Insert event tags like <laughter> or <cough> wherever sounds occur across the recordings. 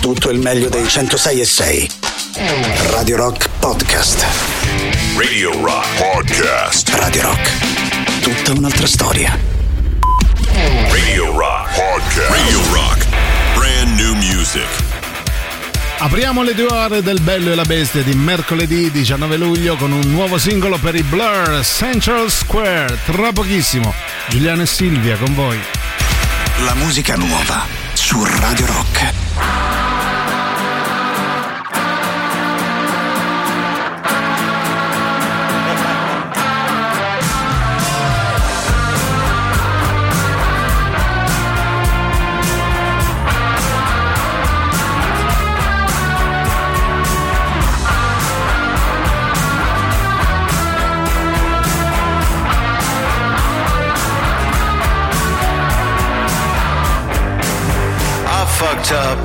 tutto il meglio dei 106 e 6. Radio Rock Podcast. Radio Rock Podcast. Radio Rock. Tutta un'altra storia. Radio Rock Podcast. Radio Rock. Brand new music. Apriamo le due ore del Bello e la Bestia di mercoledì 19 luglio con un nuovo singolo per i Blur, Central Square. Tra pochissimo, Giuliano e Silvia con voi. La musica nuova su Radio Rock. Up.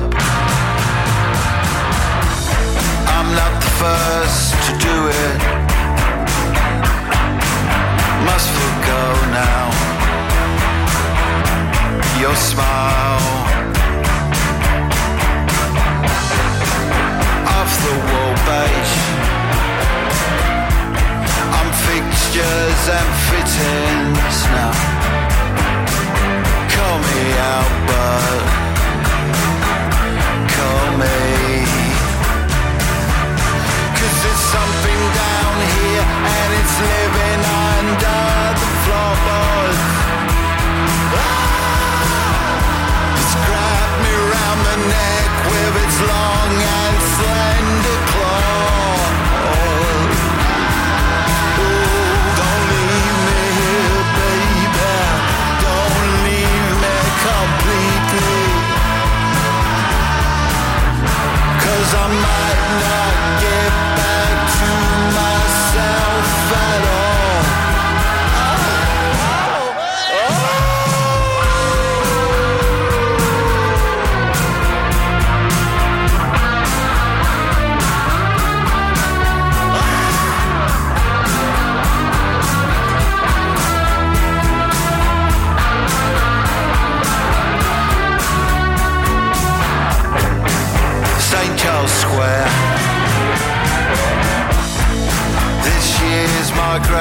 I'm not the first to do it. Must forgo now. Your smile. Off the wall beige. I'm fixtures and fittings now. Call me out, but me. Cause there's something down here and it's living under the floorboards. Ah! It's grabbed me round the neck with its long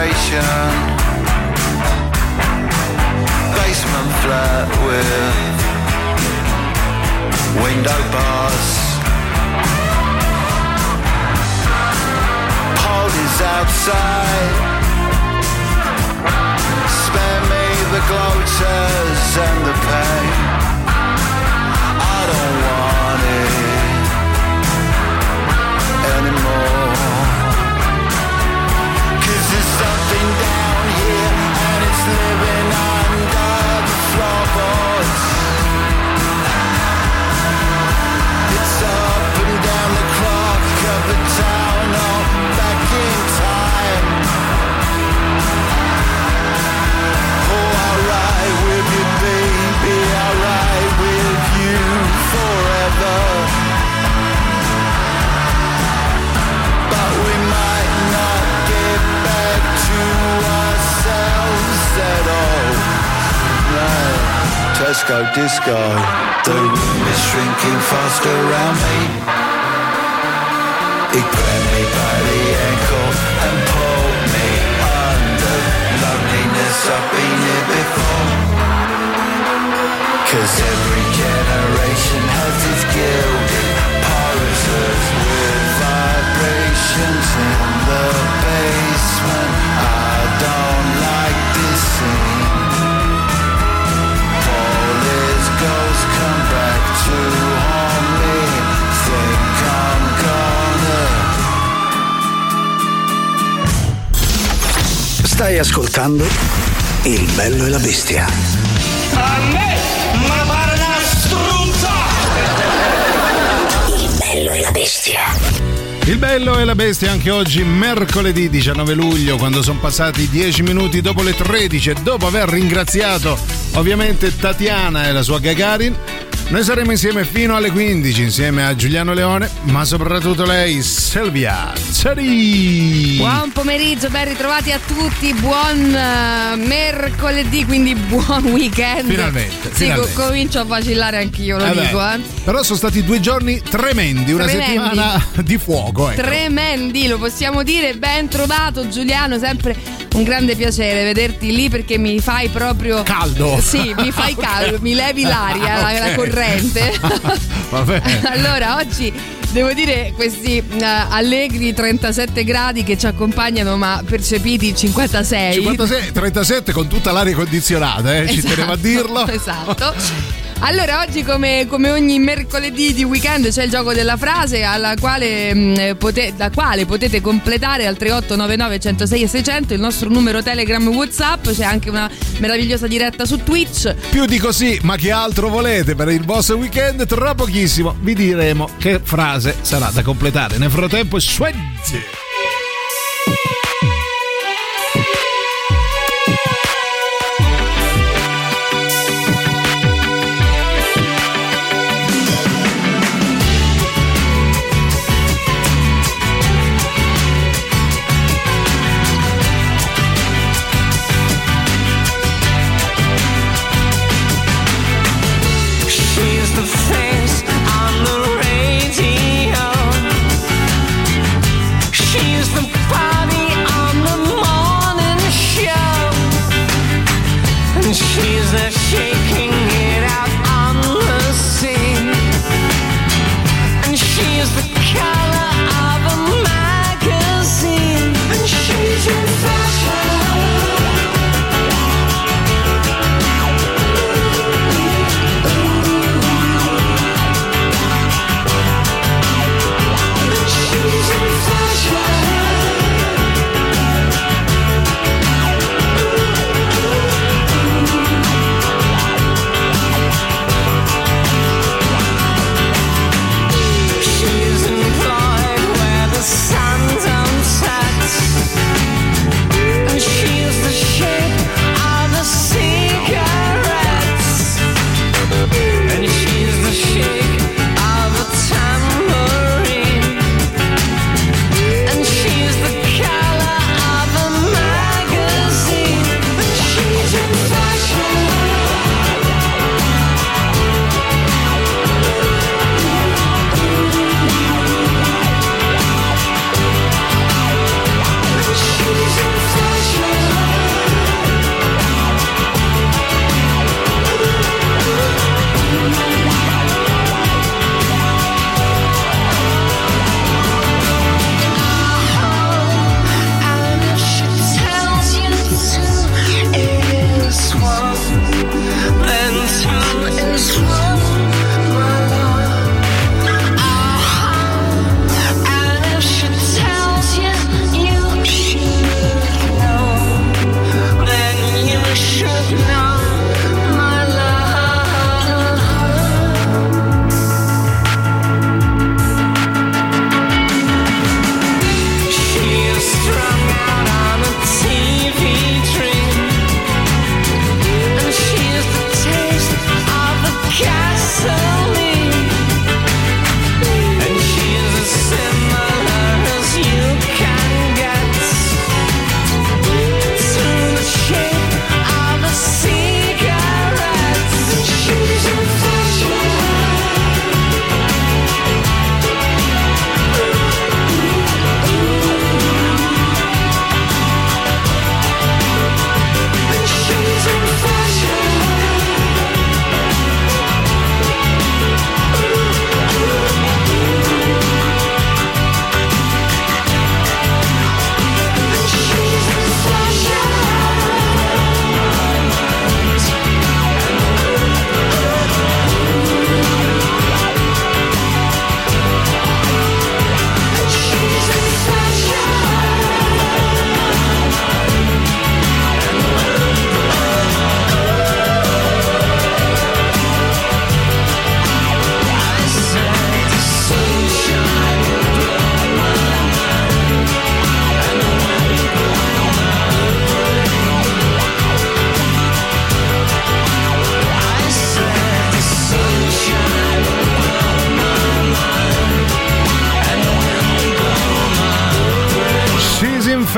migration. Basement flat with window bars. Parties outside. Spare me the gloaters and the pain. Tesco disco, the room is shrinking fast around me. It grabbed me by the ankle and pulled me under. Loneliness, I've been here before. Cause every generation has its gilded pulses with vibrations in the basement. Stai ascoltando Il bello e la bestia. A me, ma pare una struzza! Il bello e la bestia. Il bello e la bestia anche oggi, mercoledì 19 luglio, quando sono passati 10 minuti dopo le 13 e dopo aver ringraziato ovviamente Tatiana e la sua Gagarin. Noi saremo insieme fino alle 15 insieme a Giuliano Leone, ma soprattutto lei, Silvia Zeri. Buon pomeriggio, ben ritrovati a tutti, buon uh, mercoledì, quindi buon weekend. Finalmente. Sì, finalmente. co- comincio a vacillare anch'io, lo Eh beh, dico, eh. Però sono stati due giorni tremendi, una Tremendi. settimana <laughs> di fuoco. Ecco. Tremendi, lo possiamo dire. Ben trovato Giuliano, sempre un grande piacere vederti lì perché mi fai proprio Caldo. Sì, mi fai <laughs> caldo, mi levi l'aria, la, la Ok. corrente. <laughs> Va bene. allora, oggi devo dire questi eh, allegri 37 gradi che ci accompagnano, ma percepiti 56. 56, 37 con tutta l'aria condizionata, eh, ci Esatto, tenevo a dirlo. Esatto. <laughs> Allora, oggi come, come ogni mercoledì di weekend c'è il gioco della frase quale, mh, pote- da quale potete completare al 3899 106 e 600 il nostro numero Telegram Whatsapp, c'è anche una meravigliosa diretta su Twitch. Più di così, ma che altro volete per il vostro weekend? Tra pochissimo vi diremo che frase sarà da completare. Nel frattempo, Swedzi.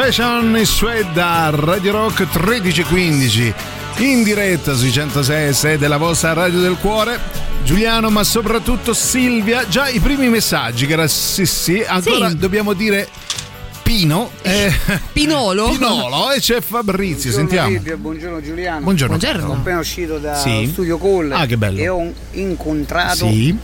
Fashion is Sweat da Radio Rock 1315 in diretta sui 106 e 6 della vostra Radio del Cuore. Giuliano, ma soprattutto Silvia, già i primi messaggi che era sì sì, ancora Sì. dobbiamo dire Pino, eh, <laughs> Pinolo. Pinolo e c'è Fabrizio, Buongiorno sentiamo. Silvio, buongiorno Giuliano. Buongiorno. Buongiorno. Sono appena uscito da Sì. Studio Call Ah, che bello. e ho incontrato Sì.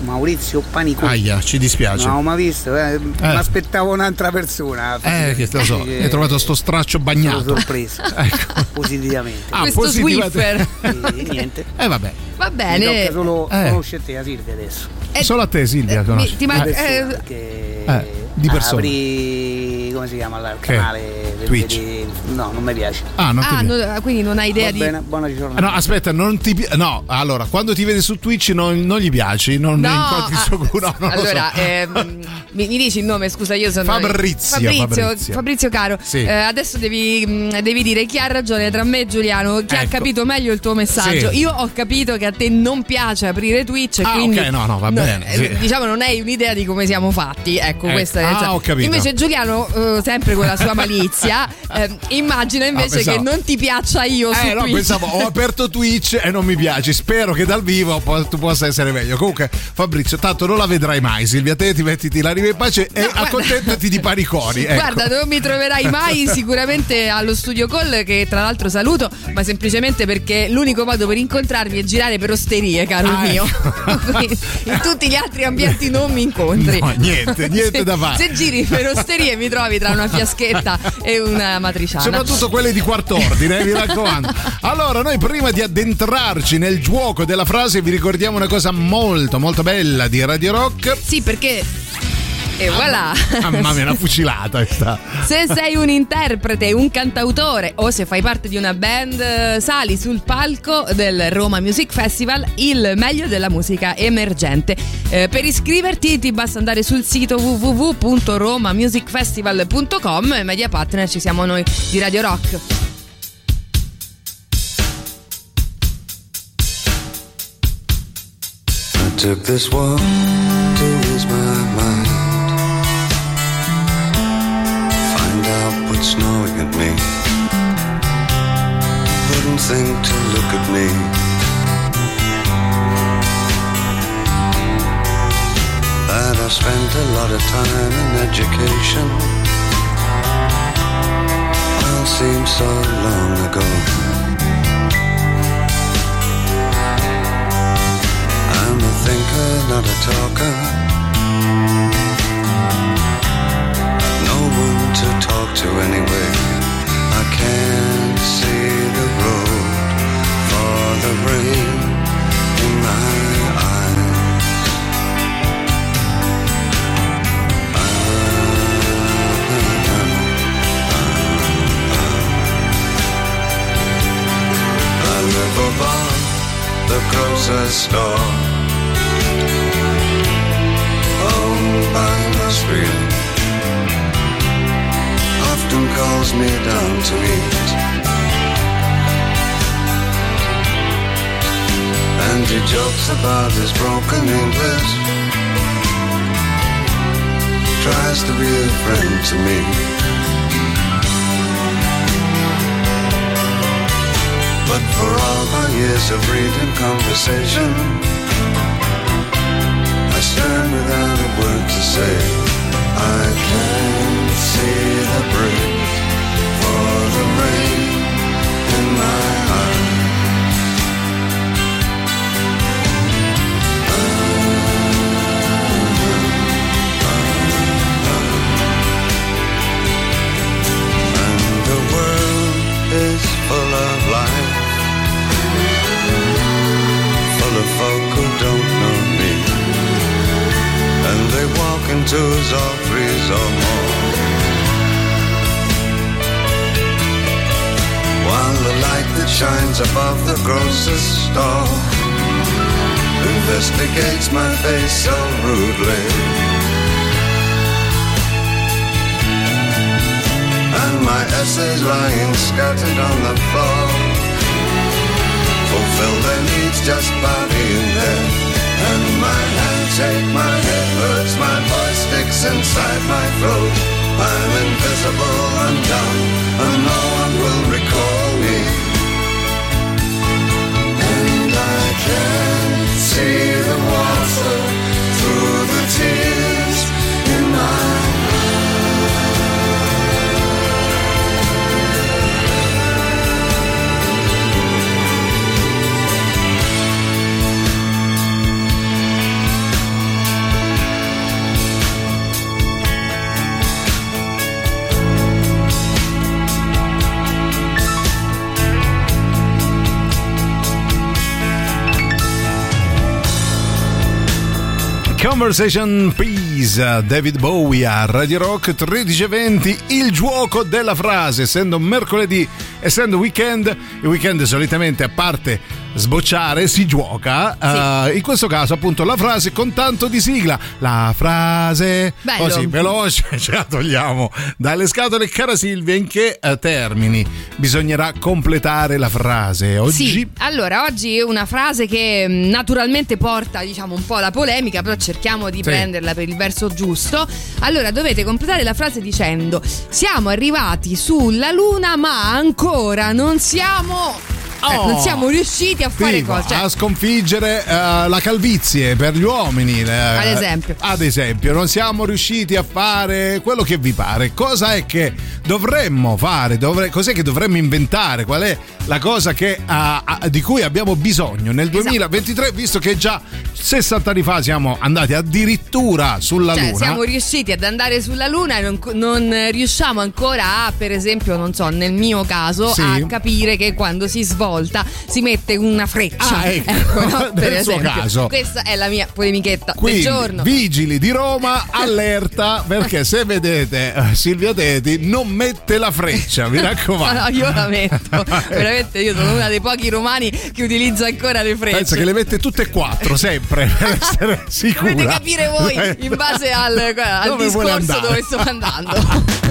Maurizio Paniconi. Aia, ci dispiace. Non ho mai visto, eh. mi aspettavo un'altra persona. Eh, che te lo so, Eh, hai trovato sto straccio Sono bagnato. sorpreso, <laughs> Ecco. positivamente. Ah, Questo positiva- Swiffer. E niente. <laughs> Eh vabbè, Va Mi bene. tocca solo Eh. conoscere te, Silvia adesso. Eh, solo a te Silvia eh, conosci. mi- ti manca- Eh, eh, eh, di persona. apri come si chiama là, il Che? canale del- Twitch. di- no, non mi piace. Ah, non Ah, piace. no, quindi non hai idea Va di. bene, buona Eh, giornata. No, aspetta, non ti pi- No, allora, quando ti vede su Twitch non, non gli piaci, non No, incontri il ah, culo. non lo allora, so. <laughs> ehm, mi, mi dici il nome? Scusa, io sono Fabrizio, Fabrizio, Fabrizio. Fabrizio caro. Sì. Eh, adesso devi, mh, devi dire chi ha ragione tra me e Giuliano, chi ha Ecco. capito meglio il tuo messaggio. Sì. Io ho capito che a te non piace aprire Twitch, Ah, quindi ok, no, no, va bene, eh, sì. Diciamo, non hai un'idea di come siamo fatti. Ecco, Ecco. questa è Ah, cioè- ho capito. Invece Giuliano, eh, sempre con la sua <laughs> malizia, eh, immagina invece pensavo- che non ti piaccia io Eh no, Twitch. pensavo, ho aperto Twitch e non mi piaci. Spero che dal vivo po- tu possa essere meglio. Comunque, Fabrizio, tanto non la vedrai mai. Silvia, te ti mettiti la riva in pace e guarda- accontentati di paniconi. Ecco. Guarda, non mi troverai mai <laughs> sicuramente allo studio call, che tra l'altro saluto, ma semplicemente perché l'unico modo per incontrarmi è girare per osterie, caro Ah, mio. ecco. <laughs> In tutti gli altri ambienti non mi incontri. No, niente, niente se, da fare. Se giri per osterie mi trovi tra una fiaschetta e una matriciana. Soprattutto quelle di quarto ordine, eh, mi raccomando. Allora, noi prima di addentrarci nel gioco della frase, vi ricordiamo una cosa molto, molto bella di Radio Rock. Sì, perché. E voilà! Mamma mia, una fucilata questa. Se sei un interprete, un cantautore o se fai parte di una band, sali sul palco del Roma Music Festival, il meglio della musica emergente. Eh, per iscriverti ti basta andare sul sito www.romamusicfestival.com e media partner ci siamo noi di Radio Rock. I took this walk gnawing at me. Wouldn't think to look at me. That I spent a lot of time in education. All seems so long ago. Years of reading conversation I stand without a word to say. I can't see the bridge for the rain in my eyes. Threes or more. While the light that shines above the grocer's store investigates my face so rudely. And my essays lying scattered on the floor fulfill their needs just by being there. And my hands shake, my head hurts, my voice sticks inside my throat. I'm invisible and dumb, and no one will recall me. And I can't see the water through the tears Conversation Peace, David Bowie a Radio Rock 1320, il gioco della frase, essendo mercoledì, essendo weekend, il weekend solitamente a parte sbocciare si gioca, eh, in questo caso appunto la frase con tanto di sigla, la frase Bello. così veloce <laughs> ce la togliamo dalle scatole, cara Silvia, in che eh, termini bisognerà completare la frase oggi? Sì, allora oggi è una frase che mh, naturalmente porta diciamo un po' la polemica, però cerchiamo di Sì. prenderla per il verso giusto. Allora dovete completare la frase dicendo siamo arrivati sulla luna ma ancora non siamo... eh, Oh. non siamo riusciti a fare Tipo, cose. Cioè, a sconfiggere eh, la calvizie per gli uomini. eh, Ad esempio. Ad esempio, non siamo riusciti a fare quello che vi pare. Cosa è che dovremmo fare? Dovre- cos'è che dovremmo inventare? Qual è la cosa che, ah, di cui abbiamo bisogno nel Esatto. 2023, visto che già 60 anni fa siamo andati addirittura sulla Cioè, Luna? siamo riusciti ad andare sulla Luna e non, non riusciamo ancora a, per esempio, non so, nel mio caso, Sì. a capire che quando si svolta si mette una freccia. Ah, ecco, <laughs> no, per nel suo esempio. caso. Questa è la mia polemichetta Quindi, del giorno. vigili di Roma, allerta perché se vedete eh, Silvia Teti non mette la freccia, mi <laughs> raccomando. no, io la metto. Veramente, io sono una dei pochi romani che utilizza ancora le frecce. Pensa che le mette tutte e quattro, sempre, per <laughs> essere sicura. Dovete capire voi in base al, al Dove discorso dove sto andando.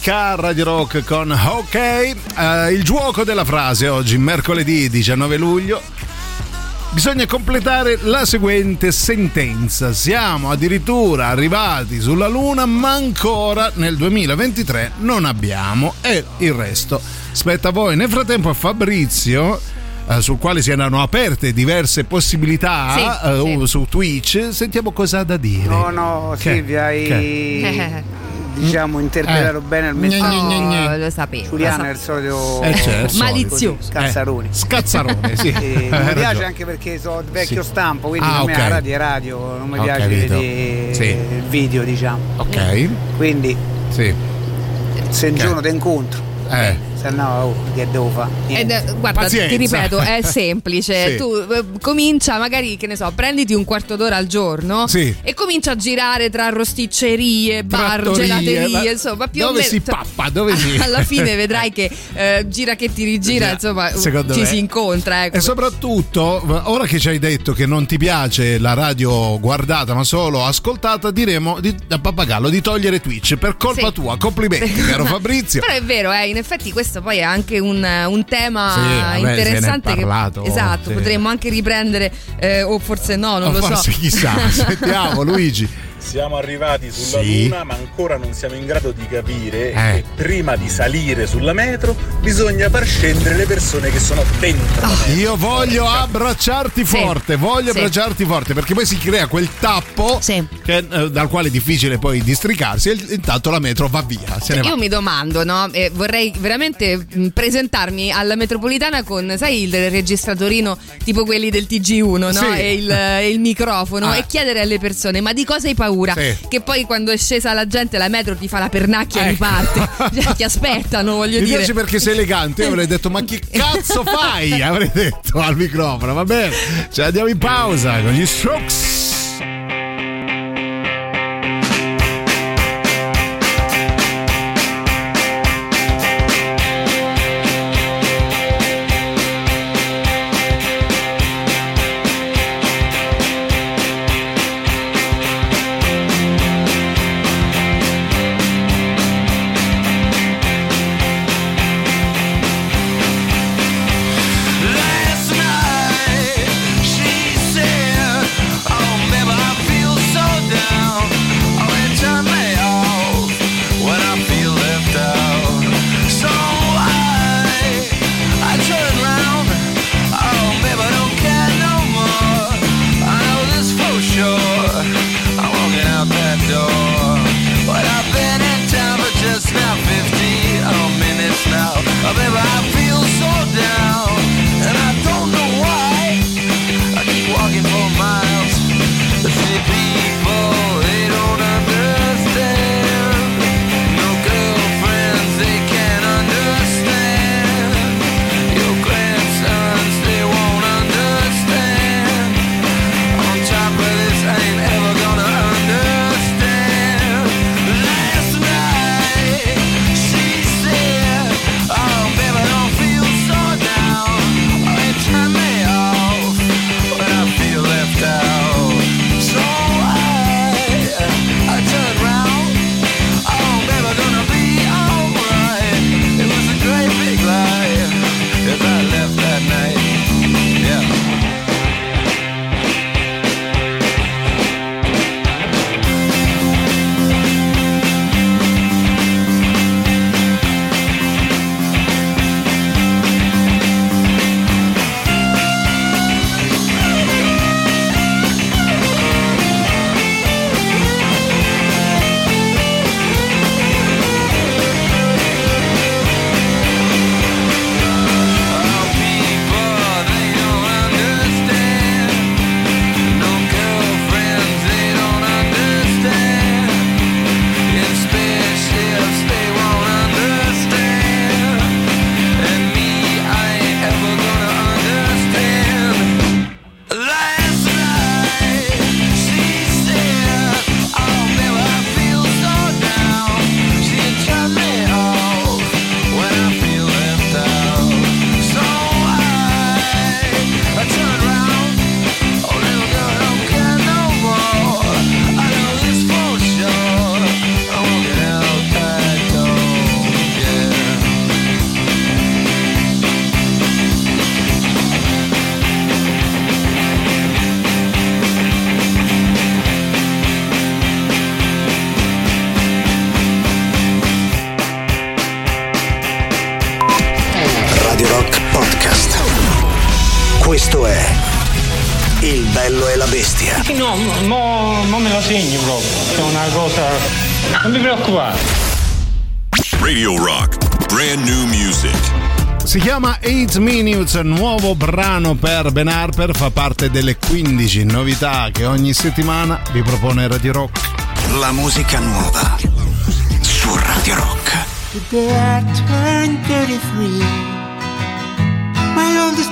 Cleopatra Radio Rock con OK. Eh, il gioco della frase oggi, mercoledì 19 luglio. Bisogna completare la seguente sentenza. Siamo addirittura arrivati sulla Luna, ma ancora nel 2023 non abbiamo. E il resto spetta a voi. Nel frattempo, a Fabrizio. eh, sul quale si erano aperte diverse possibilità Sì, eh, sì. su Twitch, sentiamo cosa ha da dire. No, no, Che? Silvia, hai <laughs> diciamo interpretato Eh. bene il Gne, gne, messaggio. gne, gne. Oh, lo sapevo. Giuliano lo è il solito Eh, certo, Malizioso. così, Cazzaroni. Scazzarone, sì. <laughs> E Hai mi piace ragione. anche perché sono vecchio Sì. stampo, quindi Ah, per me ok. la radio è radio, non mi Ho piace vedere Sì. il video, diciamo. Ok, Quindi sì. se un giorno ti incontro, Eh. Se no oh, che devo fare? Eh, guarda, Pazienza. ti ripeto, è <laughs> semplice. Sì. Tu eh, comincia, magari, che ne so, prenditi un quarto d'ora al giorno Sì. e comincia a girare tra rosticcerie, bar, Trattorie, gelaterie, ma insomma, più dove o meno. si pappa? Dove si- <laughs> Alla fine <laughs> vedrai che eh, gira che ti rigira, insomma, secondo ci me. si incontra. Ecco. E soprattutto, ora che ci hai detto che non ti piace la radio guardata ma solo ascoltata, diremo di, da pappagallo di togliere Twitch per colpa Sì. tua. Complimenti, caro Fabrizio. Però è vero, eh, in effetti questo poi è anche un, un tema Sì, vabbè, interessante. parlato, che, esatto, sì. potremmo anche riprendere, eh, o forse no, non O lo forse so. chissà, <laughs> sentiamo Luigi. Siamo arrivati sulla Sì. Luna, ma ancora non siamo in grado di capire Eh. che prima di salire sulla metro bisogna far scendere le persone che sono dentro. metro. Io voglio abbracciarti Sì. forte, voglio Sì. abbracciarti forte perché poi si crea quel tappo Sì. che, eh, dal quale è difficile poi districarsi e intanto la metro va via. Se ne va. Io mi domando, no? E vorrei veramente mh, presentarmi alla metropolitana con, sai, il registratorino tipo quelli del TG1, no? Sì. E, il, e il microfono Ah. e chiedere alle persone: ma di cosa hai paura? Sì. Che poi quando è scesa la gente, la metro ti fa la pernacchia e Ecco. riparte. <laughs> Cioè, ti aspettano, voglio Mi dire. piace perché sei elegante, io avrei detto ma che cazzo fai? <laughs> Avrei detto al microfono, va bene. Ci andiamo in pausa con gli Strokes. Il bello e la bestia. No, mo, mo me lo segni proprio. È una cosa. Non mi preoccupare. Radio Rock. Brand new music. Si chiama 8 Minutes, nuovo brano per Ben Harper, fa parte delle 15 novità che ogni settimana vi propone Radio Rock. La musica nuova su Radio Rock.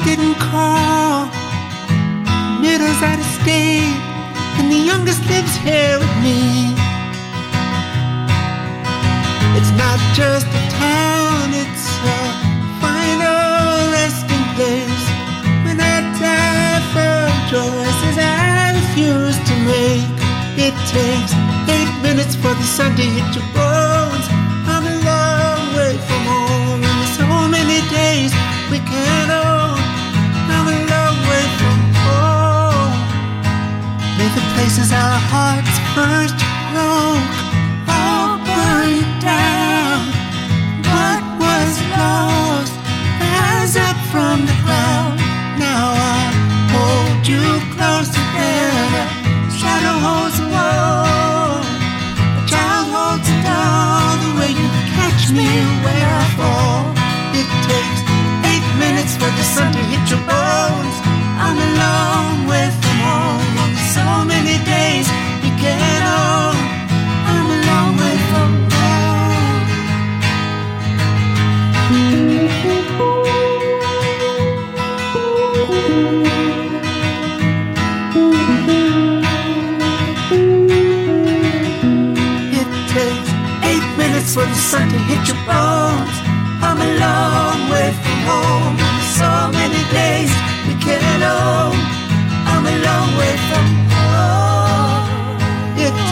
Didn't call. Middle's out of state, and the youngest lives here with me. It's not just a town, it's a final resting place. When I die from choices I refuse to make, it takes eight minutes for the sun to hit your bones. I'm a long way from home, places our hearts first broke all burn down. What was lost rise up from the ground. Now I hold you close together. Shadow holds a wall. A child holds a doll. The way you catch me where I fall. It takes eight minutes for the sun to hit your bones. I'm a from home. So many days you get on. I'm a long way from home. It takes eight minutes for the sun to hit your bones. I'm a long way from home. So many days we can't own.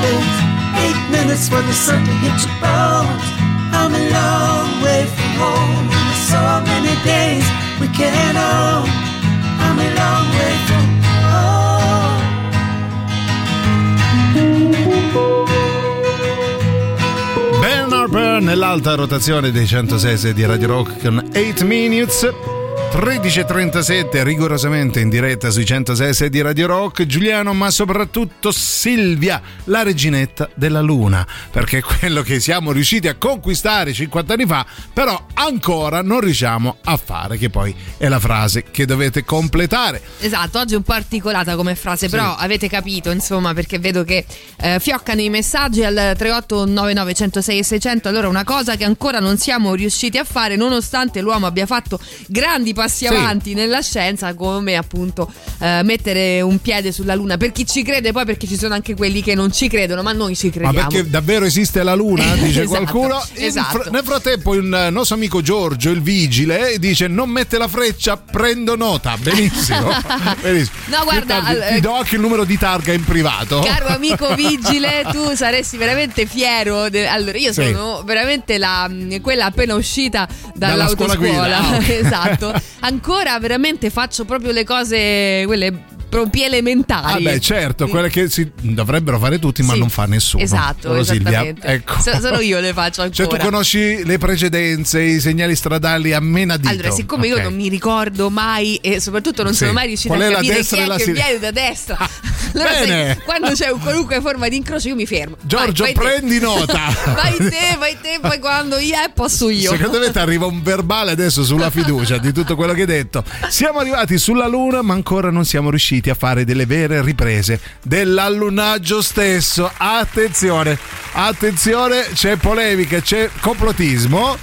Takes eight minutes for the sun to hit your bones. I'm a long way from home. So many days we can't own. I'm a long way from home. Ben Harper nell'alta rotazione dei 106 di Radio Rock con 8 Minutes. 13.37 rigorosamente in diretta sui 106 di Radio Rock. Giuliano ma soprattutto Silvia la reginetta della luna. Perché è quello che siamo riusciti a conquistare 50 anni fa però ancora non riusciamo a fare che poi è la frase che dovete completare. Esatto, oggi è un po' articolata come frase, però avete capito, insomma, perché vedo che eh, fioccano i messaggi al 3899 106 e 600. Allora, una cosa che ancora non siamo riusciti a fare, nonostante l'uomo abbia fatto grandi passi Sì. avanti nella scienza, come appunto eh, mettere un piede sulla Luna. Per chi ci crede, poi perché ci sono anche quelli che non ci credono, ma noi ci Ma crediamo. perché davvero esiste la luna? <laughs> Dice Esatto, qualcuno. Esatto. fr- nel frattempo, il eh, nostro amico Giorgio, il vigile, dice: Non mette la freccia, prendo nota. Benissimo. <laughs> Benissimo. No, guarda, tardi al- ti do anche il numero di targa in privato. Caro amico <laughs> vigile, tu saresti veramente fiero. de- allora, io Sì. sono veramente la, quella appena uscita Dalla scuola dall'autoscuola. guida, ah, ok. esatto. Ancora veramente faccio proprio le cose, quelle proprio Ah, elementari. beh, certo, quelle che si dovrebbero fare tutti, ma Sì. non fa nessuno. Esatto, Vero, Silvia? esattamente. Ecco. So- solo io le faccio ancora. <laughs> Cioè, tu conosci le precedenze, i segnali stradali a menadito. Allora, siccome io Ok. non mi ricordo mai e soprattutto non Sì. sono mai riuscita Qual a capire chi è e che viene da destra, <laughs> <laughs> allora sai, Bene. quando c'è un qualunque forma di incrocio io mi fermo. Giorgio, Vai, vai te. prendi nota. vai te, vai te, poi quando io eh, posso io. Secondo me ti arriva un verbale adesso sulla fiducia di tutto quello che hai detto. Siamo arrivati sulla Luna, ma ancora non siamo riusciti a fare delle vere riprese dell'allunaggio stesso. Attenzione, attenzione, c'è polemica, c'è complottismo.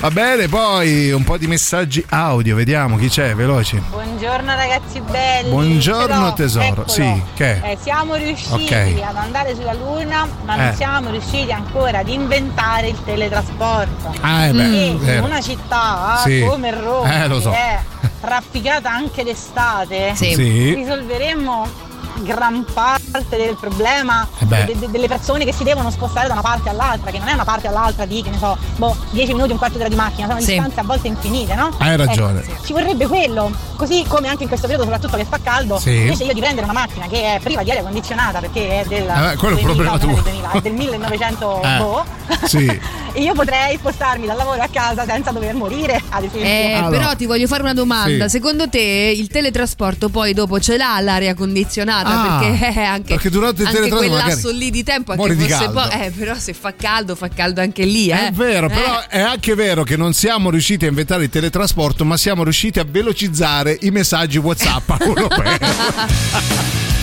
Va bene, poi un po' di messaggi audio, vediamo chi c'è, veloci. Buongiorno ragazzi belli. Buongiorno, tesoro. eccolo. Sì, che? Eh, siamo riusciti Ok. ad andare sulla Luna, ma non Eh. siamo riusciti ancora ad inventare il teletrasporto. Ah, eh beh, e in una città Sì. come Roma, Eh, lo so. che è trafficata anche d'estate, Sì. Sì. Risolveremmo gran parte del problema Eh de- de- delle persone che si devono spostare da una parte all'altra, che non è una parte all'altra di, che ne so, boh, 10 minuti, un quarto d'ora di macchina, sono Sì. distanze a volte infinite, no? Hai ragione. Ecco, ci vorrebbe quello, così come anche in questo periodo, soprattutto che fa caldo, Sì. invece io di prendere una macchina che è priva di aria condizionata perché è del, Eh beh, quello è il 2000, problema no, non tuo. è del 2000, è del 1900 Eh, boh. sì. <laughs> io potrei spostarmi dal lavoro a casa senza dover morire, ad esempio. Eh, Allora. però ti voglio fare una domanda. Sì. Secondo te il teletrasporto poi dopo ce l'ha l'aria condizionata? Ah, perché <laughs> anche, perché durante il anche quel lasso lì di tempo anche di po- eh, però se fa caldo, fa caldo anche lì, eh. È vero, Eh. però è anche vero che non siamo riusciti a inventare il teletrasporto, ma siamo riusciti a velocizzare i messaggi WhatsApp a <laughs>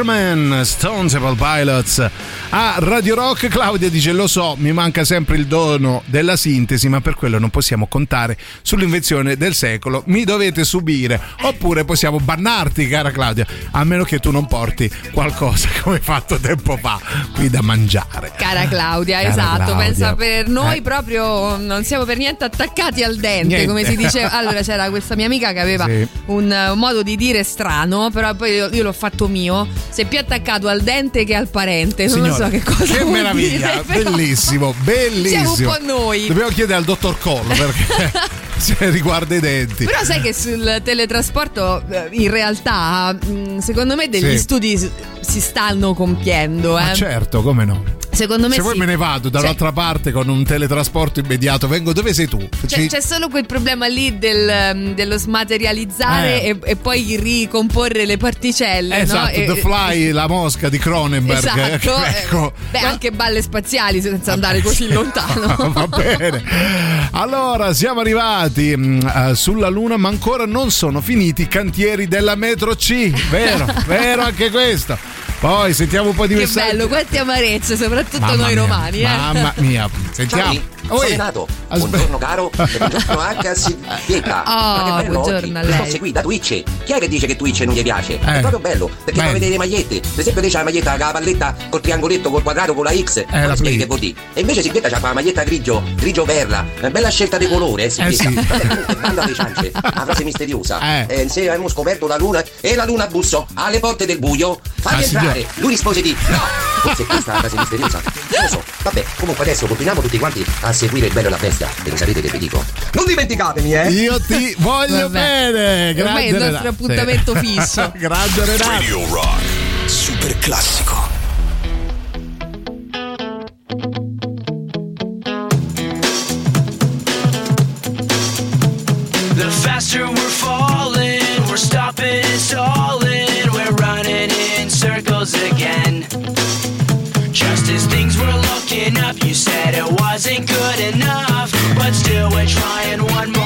uno per. Crackerman, Stone Temple Pilots a Radio Rock. Claudia dice: Lo so, mi manca sempre il dono della sintesi, ma per quello non possiamo contare sull'invenzione del secolo. Mi dovete subire, oppure possiamo bannarti, cara Claudia, a meno che tu non porti qualcosa <laughs> come fatto tempo fa qui da mangiare. Cara Claudia, Cara esatto, Claudia. pensa per noi Eh. proprio non siamo per niente attaccati al dente, Niente. come si <laughs> diceva. Allora c'era questa mia amica che aveva Sì. un, eh, un modo di dire strano, però poi io, io l'ho fatto mio, sei più attaccato al dente che al parente, non lo so Signore, che cosa che vuol meraviglia, dire, bellissimo, bellissimo. Siamo un po' noi. Dobbiamo chiedere al dottor Collo perché <laughs> se riguarda i denti. Però sai che sul teletrasporto eh, in realtà mh, secondo me degli Sì. studi si stanno compiendo. Ma eh. certo, come no? Secondo me Se sì. me ne vado dall'altra parte con un teletrasporto immediato, vengo dove sei tu? C'è, Ci- c'è solo quel problema lì del, um, dello smaterializzare Eh. e, e poi ricomporre le particelle. Esatto, no? E- The Fly, la mosca di Cronenberg. Esatto, eh, <laughs> ecco. beh, anche balle spaziali senza andare così lontano. <laughs> Va bene. Allora, siamo arrivati mm, eh, sulla Luna, ma ancora non sono finiti i cantieri della metro C. Vero, <laughs> vero anche questo. Poi sentiamo un po' di Che messaggi. bello, quante amarezze, soprattutto Mamma noi mia, romani. Eh? Mamma mia, <laughs> sentiamo. Ciao, Oi. Sono Renato. Aspetta. Buongiorno caro. E buongiorno anche a Silvietta. Oh, Ma che bello buongiorno a oggi. Sto lei. seguì da Twitch. Chi è che dice che Twitch non gli piace? È Eh. proprio bello, perché fa Bello. vedere le magliette. Per esempio te c'ha la maglietta con la palletta col triangoletto, col quadrato, con la X. Eh, la Non spieghi che vuol dire. E invece Silvietta c'ha la maglietta grigio, grigio perla. Una bella scelta di colore, eh Silvietta. sì. Vabbè, comunque, bando alle ciance. La frase misteriosa. <laughs> Eh. Eh, insieme abbiamo scoperto la luna e la luna bussò alle porte del buio. Fammi Ah, entrare. signor. Lui rispose di no. Forse questa è la frase misteriosa. Non lo so. Vabbè, comunque adesso continuiamo tutti quanti a seguire il bello e la bestia. E lo sapete che vi dico. Non dimenticatemi, eh! Io ti voglio bene. Grazie. Ormai è il nostro appuntamento Sì. fisso. <laughs> Grande Renato. Radio Rock. Super classico. The faster said it wasn't good enough, but still we're trying one more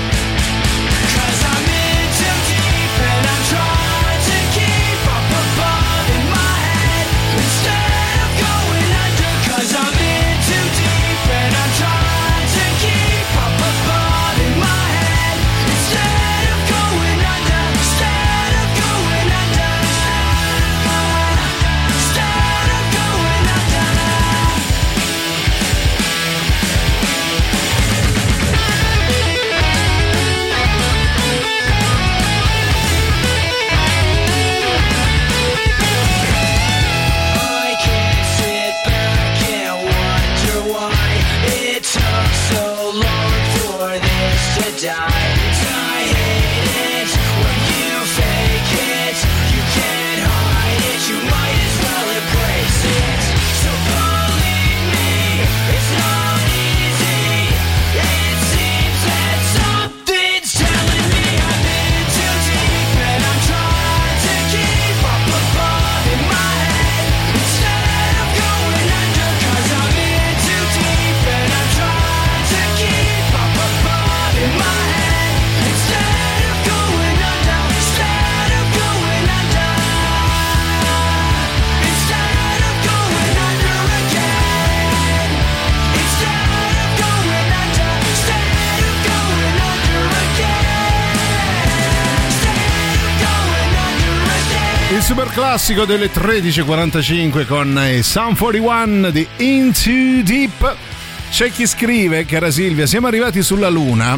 Classico delle 13.45 con eh, Sun 41 di Into Deep. C'è chi scrive, cara Silvia, siamo arrivati sulla Luna,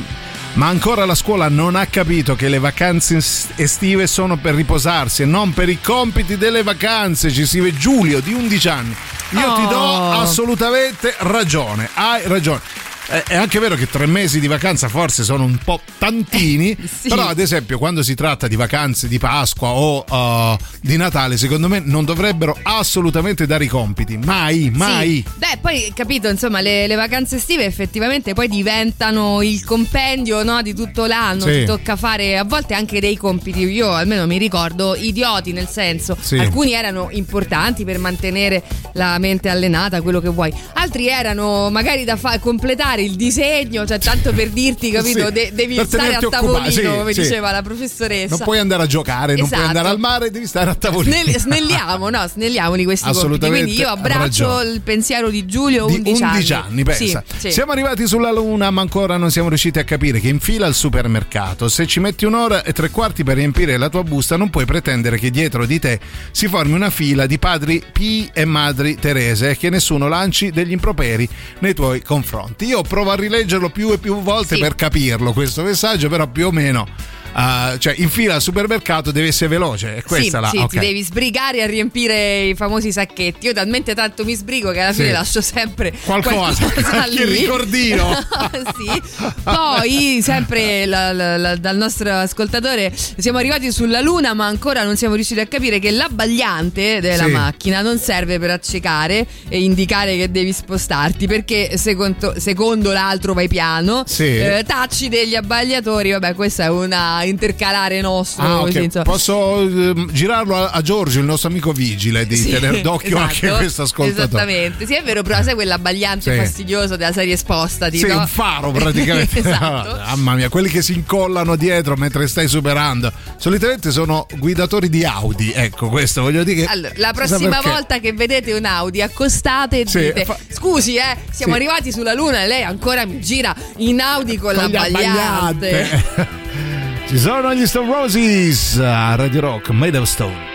ma ancora la scuola non ha capito che le vacanze es- estive sono per riposarsi e non per i compiti delle vacanze. Ci scrive Giulio di 11 anni. Io ti do Oh. assolutamente ragione, hai ragione. Eh, È anche vero che tre mesi di vacanza forse sono un po' tantini, <laughs> Sì. però ad esempio quando si tratta di vacanze di Pasqua o uh, di Natale, secondo me non dovrebbero assolutamente dare i compiti, mai, mai. Sì. Beh, poi capito, insomma, le, le vacanze estive effettivamente poi diventano il compendio no, di tutto l'anno. Sì. Ti tocca fare a volte anche dei compiti. Io almeno mi ricordo idioti, nel senso, Sì. alcuni erano importanti per mantenere la mente allenata, quello che vuoi. Altri erano magari da fa- completare fare il disegno, cioè tanto per dirti, capito? Sì, De- devi stare a tavolino, sì, come sì. diceva la professoressa. Non puoi andare a giocare, non puoi Esatto. andare al mare, devi stare a tavolino. Snell- snelliamo, no, snelliamoli questi compiti. Assolutamente, Quindi io abbraccio il pensiero di Giulio, di 11, 11 anni, pensa. Siamo arrivati sulla Luna, ma ancora non siamo riusciti a capire che in fila al supermercato, se ci metti un'ora e tre quarti per riempire la tua busta, non puoi pretendere che dietro di te si formi una fila di padri P e madri Terese e che nessuno lanci degli improperi nei tuoi confronti. Io provo a rileggerlo più e più volte Sì. per capirlo questo messaggio, però più o meno. Ah, cioè in fila al supermercato deve essere veloce e questa sì, la sì, ok. ti devi sbrigare a riempire i famosi sacchetti. Io talmente tanto mi sbrigo che alla fine Sì. lascio sempre Qualcosa, qualcosa <laughs> lì. ricordino. <laughs> sì. Poi, sempre la- la- la- dal nostro ascoltatore, siamo arrivati sulla Luna, ma ancora non siamo riusciti a capire che l'abbagliante della Sì. macchina non serve per accecare e indicare che devi spostarti, perché secondo, secondo l'altro vai piano, Sì. eh, tacci degli abbagliatori. Vabbè, questa è una intercalare nostro. Ah, ok. così, insomma. Posso ehm, girarlo a, a Giorgio, il nostro amico vigile, di Sì, tenere d'occhio <laughs> esatto, anche questo ascoltatore. Esattamente, sì, è vero, però sai quell'abbagliante Sì. fastidioso della serie spostati, Sì, no? un faro praticamente. <laughs> esatto. Mamma mia, quelli che si incollano dietro mentre stai superando. Solitamente sono guidatori di Audi. Ecco, questo voglio dire che. Allora, la prossima volta che vedete un Audi, accostate e Sì, dite: fa- Scusi, eh, siamo Sì. arrivati sulla Luna e lei ancora mi gira in Audi con, Con gli l'abbagliante. <laughs> Ci sono gli Stone Roses a Radio Rock, Made of Stone.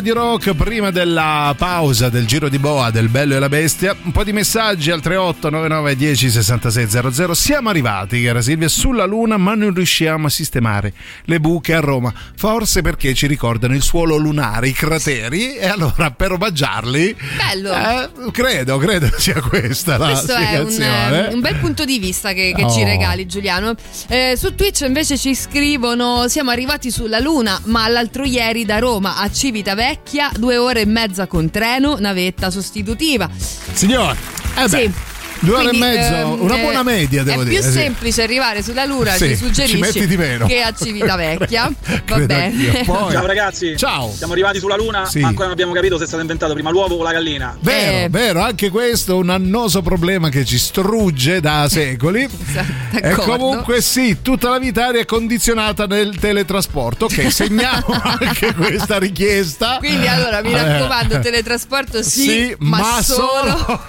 Radio Rock prima della pausa del giro di boa del Bello e la Bestia un po' di messaggi al 38 99 10 66 00 siamo arrivati cara Silvia sulla luna ma non riusciamo a sistemare le buche a Roma forse perché ci ricordano il suolo lunare i crateri e allora per omaggiarli Bello. eh, credo credo sia questa la Questo è un, eh, un bel punto di vista che, che Oh. ci regali Giuliano. Eh, su Twitch invece ci scrivono siamo arrivati sulla Luna ma l'altro ieri da Roma a Civitavecchia due ore e mezza con treno, navetta sostitutiva. signore eh beh, Sì. Due ore Quindi, e mezzo ehm, una eh, buona media devo è dire più sì. semplice arrivare sulla Luna, Sì, ci ci metti suggerisci, di meno. che a Civitavecchia. <laughs> Va bene. Poi- Ciao ragazzi, Ciao. siamo arrivati sulla Luna, Sì. ancora non abbiamo capito se è stato inventato prima l'uovo o la gallina. Vero, Eh. vero, anche questo è un annoso problema che ci strugge da <laughs> secoli. e d'accordo. comunque sì, tutta la vita aria condizionata nel teletrasporto. Ok, <laughs> segniamo anche questa richiesta. Quindi allora mi Eh. raccomando, teletrasporto sì, Sì, ma, ma solo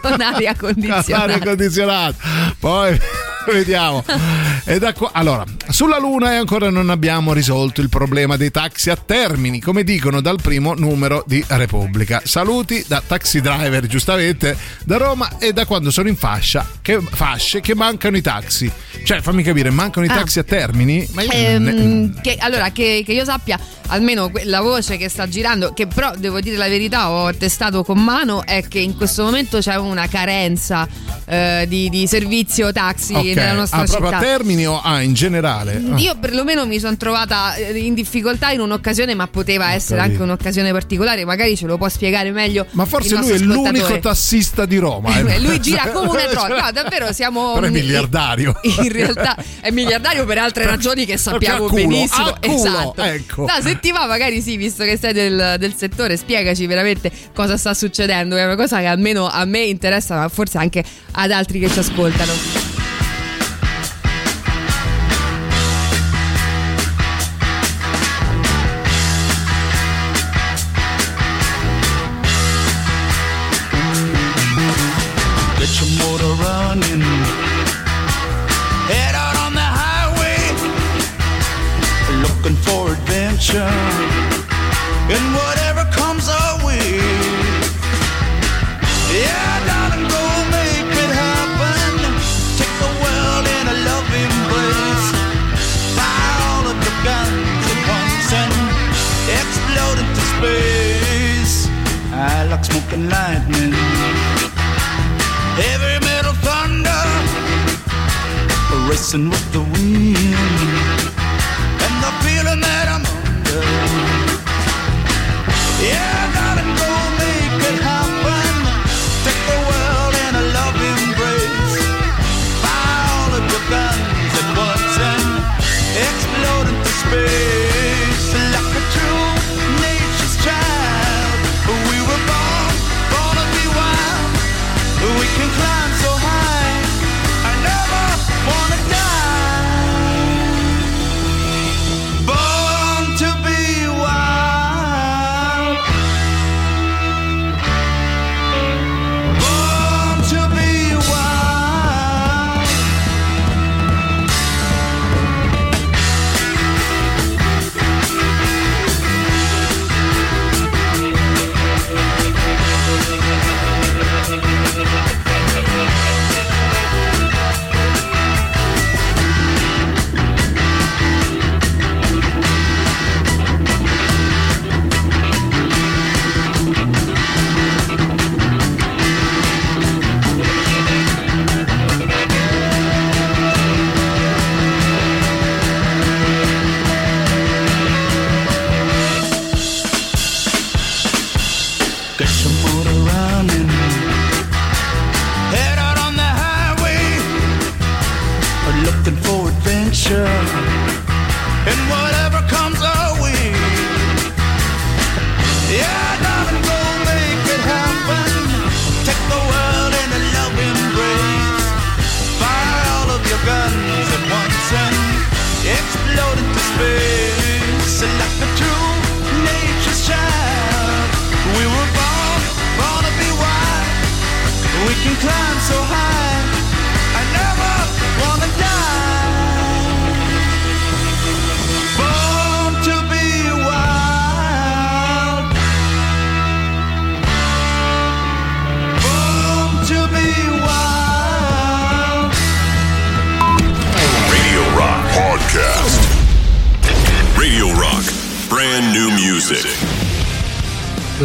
con aria condizionata. Aria condizionata. Poi <laughs> vediamo. Qua, allora, sulla Luna e ancora non abbiamo risolto il problema dei taxi a termini, come dicono dal primo numero di Repubblica. Saluti da taxi driver, giustamente, da Roma e da quando sono in fascia, che, fasce che mancano i taxi. Cioè, fammi capire, mancano i Ah. taxi a termini? Ma io Ehm, ne- che, allora, che, che io sappia, almeno la voce che sta girando, che però devo dire la verità, ho testato con mano, è che in questo momento c'è una carenza eh, di, di servizio taxi Ok, nella nostra ah, proprio città. a termini o ah, in generale? Ah. Io perlomeno mi sono trovata eh, in difficoltà in un'occasione, ma poteva essere capito. anche un'occasione particolare, magari ce lo può spiegare meglio. Ma forse lui è l'unico tassista di Roma. <laughs> eh. Lui gira come una <laughs> trota. No, davvero siamo. Però è miliardario. <laughs> In realtà è miliardario per altre ragioni che sappiamo culo, benissimo. culo, esatto. ecco. No, se ti va, magari sì, visto che sei del, del settore, spiegaci veramente cosa sta succedendo. È una cosa che almeno a me interessa, ma forse anche ad altri che ci ascoltano. Get your motor running. I lightning. Heavy metal thunder Racing with the wind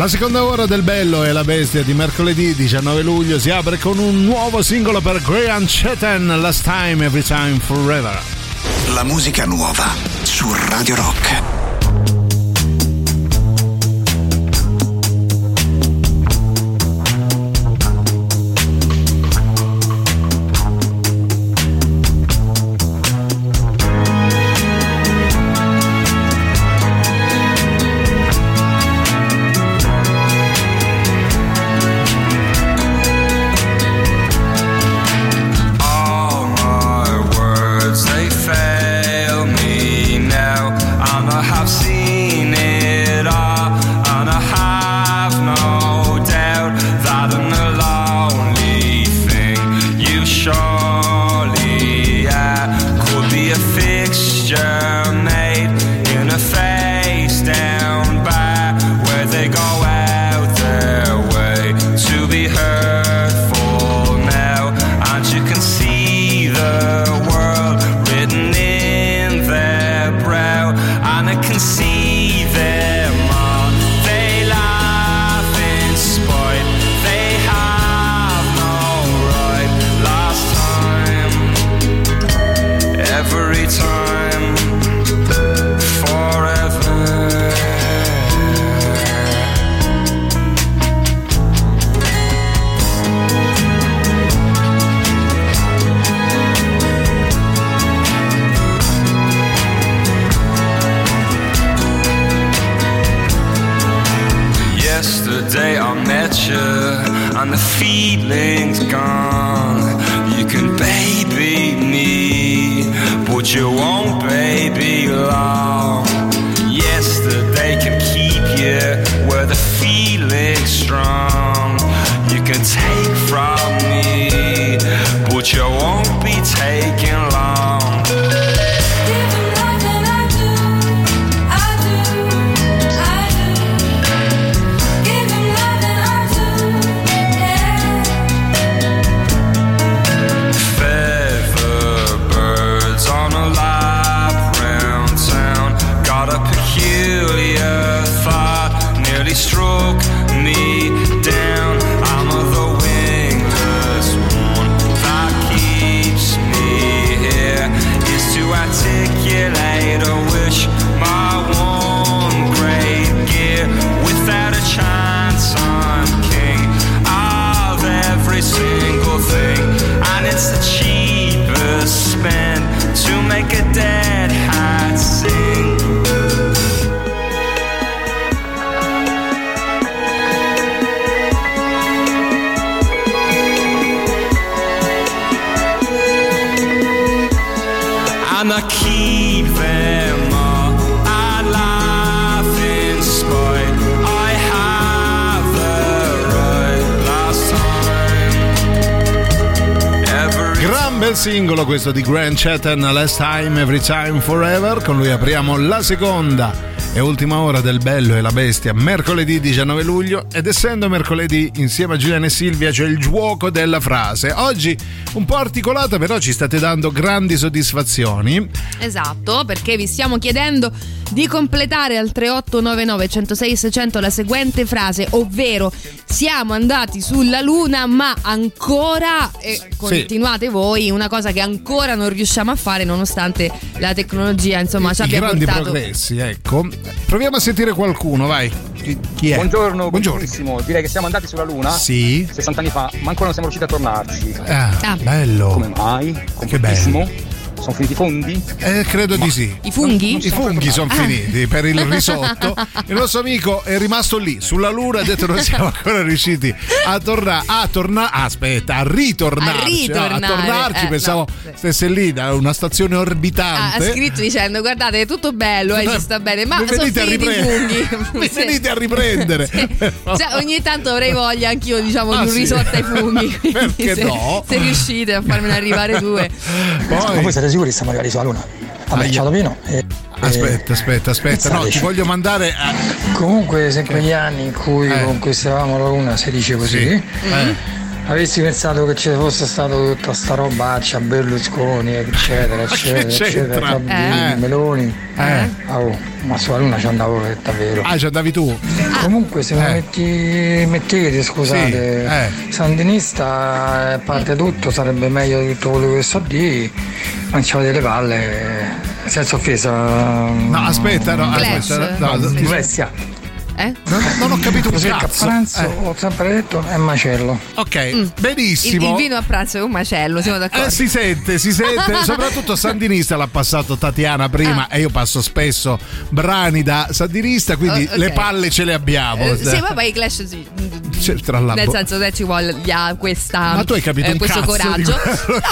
La seconda ora del Bello e la Bestia di mercoledì 19 luglio si apre con un nuovo singolo per Graham Chetan, Last Time, Every Time, Forever. La musica nuova su Radio Rock. Singolo questo di Grant Chatham, Last Time, Every Time, Forever. Con lui apriamo la seconda e ultima ora del Bello e la Bestia, mercoledì 19 luglio. Ed essendo mercoledì, insieme a Giuliana e Silvia c'è il gioco della frase. Oggi un po' articolata, però ci state dando grandi soddisfazioni. Esatto, perché vi stiamo chiedendo di completare al 3899 106 600 la seguente frase, ovvero siamo andati sulla luna ma ancora, e continuate voi, una cosa che ancora non riusciamo a fare nonostante la tecnologia insomma ci I abbia grandi portato progressi, ecco. Proviamo a sentire qualcuno, vai. Chi, chi è? Buongiorno, Buongiorno. Direi che siamo andati sulla Luna Sì. 60 anni fa, ma ancora non siamo riusciti a tornarci. Ah, bello. Come mai? Che bello. Sono finiti i fondi? Eh, credo di sì. I funghi? I funghi sono Ah. finiti per il <laughs> risotto. Il nostro amico è rimasto lì sulla luna e ha detto non siamo ancora riusciti a tornare. A tornare. aspetta, a ritornarci. A ritornare, no, a tornarci. eh, pensavo no, sì. stesse lì da una stazione Ah, ha orbitante. scritto dicendo guardate è tutto bello eh, ci sta bene ma sono finiti i riprendere. funghi <laughs> Mi Sì. venite a riprendere. <laughs> Cioè, ogni tanto avrei voglia anch'io diciamo Ah, di un sì. risotto ai funghi Perché se, no? se riuscite a farmene arrivare due Ma voi siete sicuri che siamo arrivati sulla Luna? Vabbè, Aia. ciao Topino. E- Aspetta, aspetta, aspetta. No, Pensateci. voglio mandare a. Comunque, se quegli anni in cui Eh. conquistavamo la Luna si dice così, Sì. Eh. Avessi pensato che ci fosse stato tutta sta robaccia, Berlusconi, eccetera, eccetera, eccetera, Eh. Meloni. Eh. Oh, ma sulla luna ci andavo per davvero. Ah, ci andavi tu? Comunque se mi Eh. metti, mettete, scusate, Sì, eh. sandinista, a parte tutto, sarebbe meglio di tutto quello che so di, non ci avete le palle, senza offesa. No, aspetta, no, aspetta, no, no, Diversia. Eh? non, non ho capito un Così il cazzo. pranzo, Eh, ho sempre detto, è macello. ok, Il, benissimo. il vino a pranzo è un macello, siamo d'accordo. Eh, si sente, si sente, <laughs> soprattutto Sandinista l'ha passato Tatiana prima e io passo spesso brani da Sandinista, quindi Ah. Oh, ok. le palle ce le abbiamo. Eh, sì, vabbè, i Clash sì. Cioè, tra l'altro- Nel senso che ci voglia questa Ma tu hai capito eh, un questo cazzo coraggio.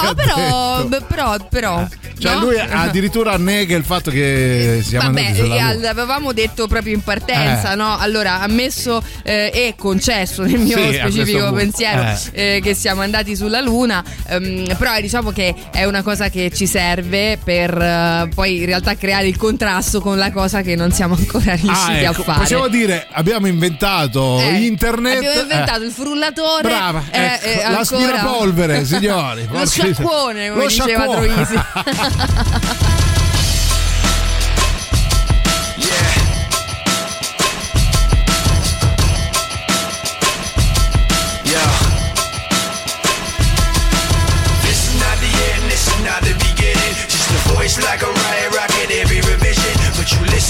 No, però, però, però. Cioè, no? lui addirittura nega il fatto che siamo Vabbè, eh, l'avevamo detto proprio in partenza, Eh. No? Allora, ammesso eh, e concesso nel mio Sì, <laughs> specifico pensiero Eh. eh, che siamo andati sulla Luna, ehm, però diciamo che è una cosa che ci serve per eh, poi in realtà creare il contrasto con la cosa che non siamo ancora riusciti Ah, ecco, a fare. possiamo dire abbiamo inventato Eh, internet. Abbiamo inventato eh, il frullatore. Brava, eh, ecco, eh, l'aspirapolvere, signori. <laughs> Lo sciacquone, come Lo diceva sciacquone. Troisi. <laughs>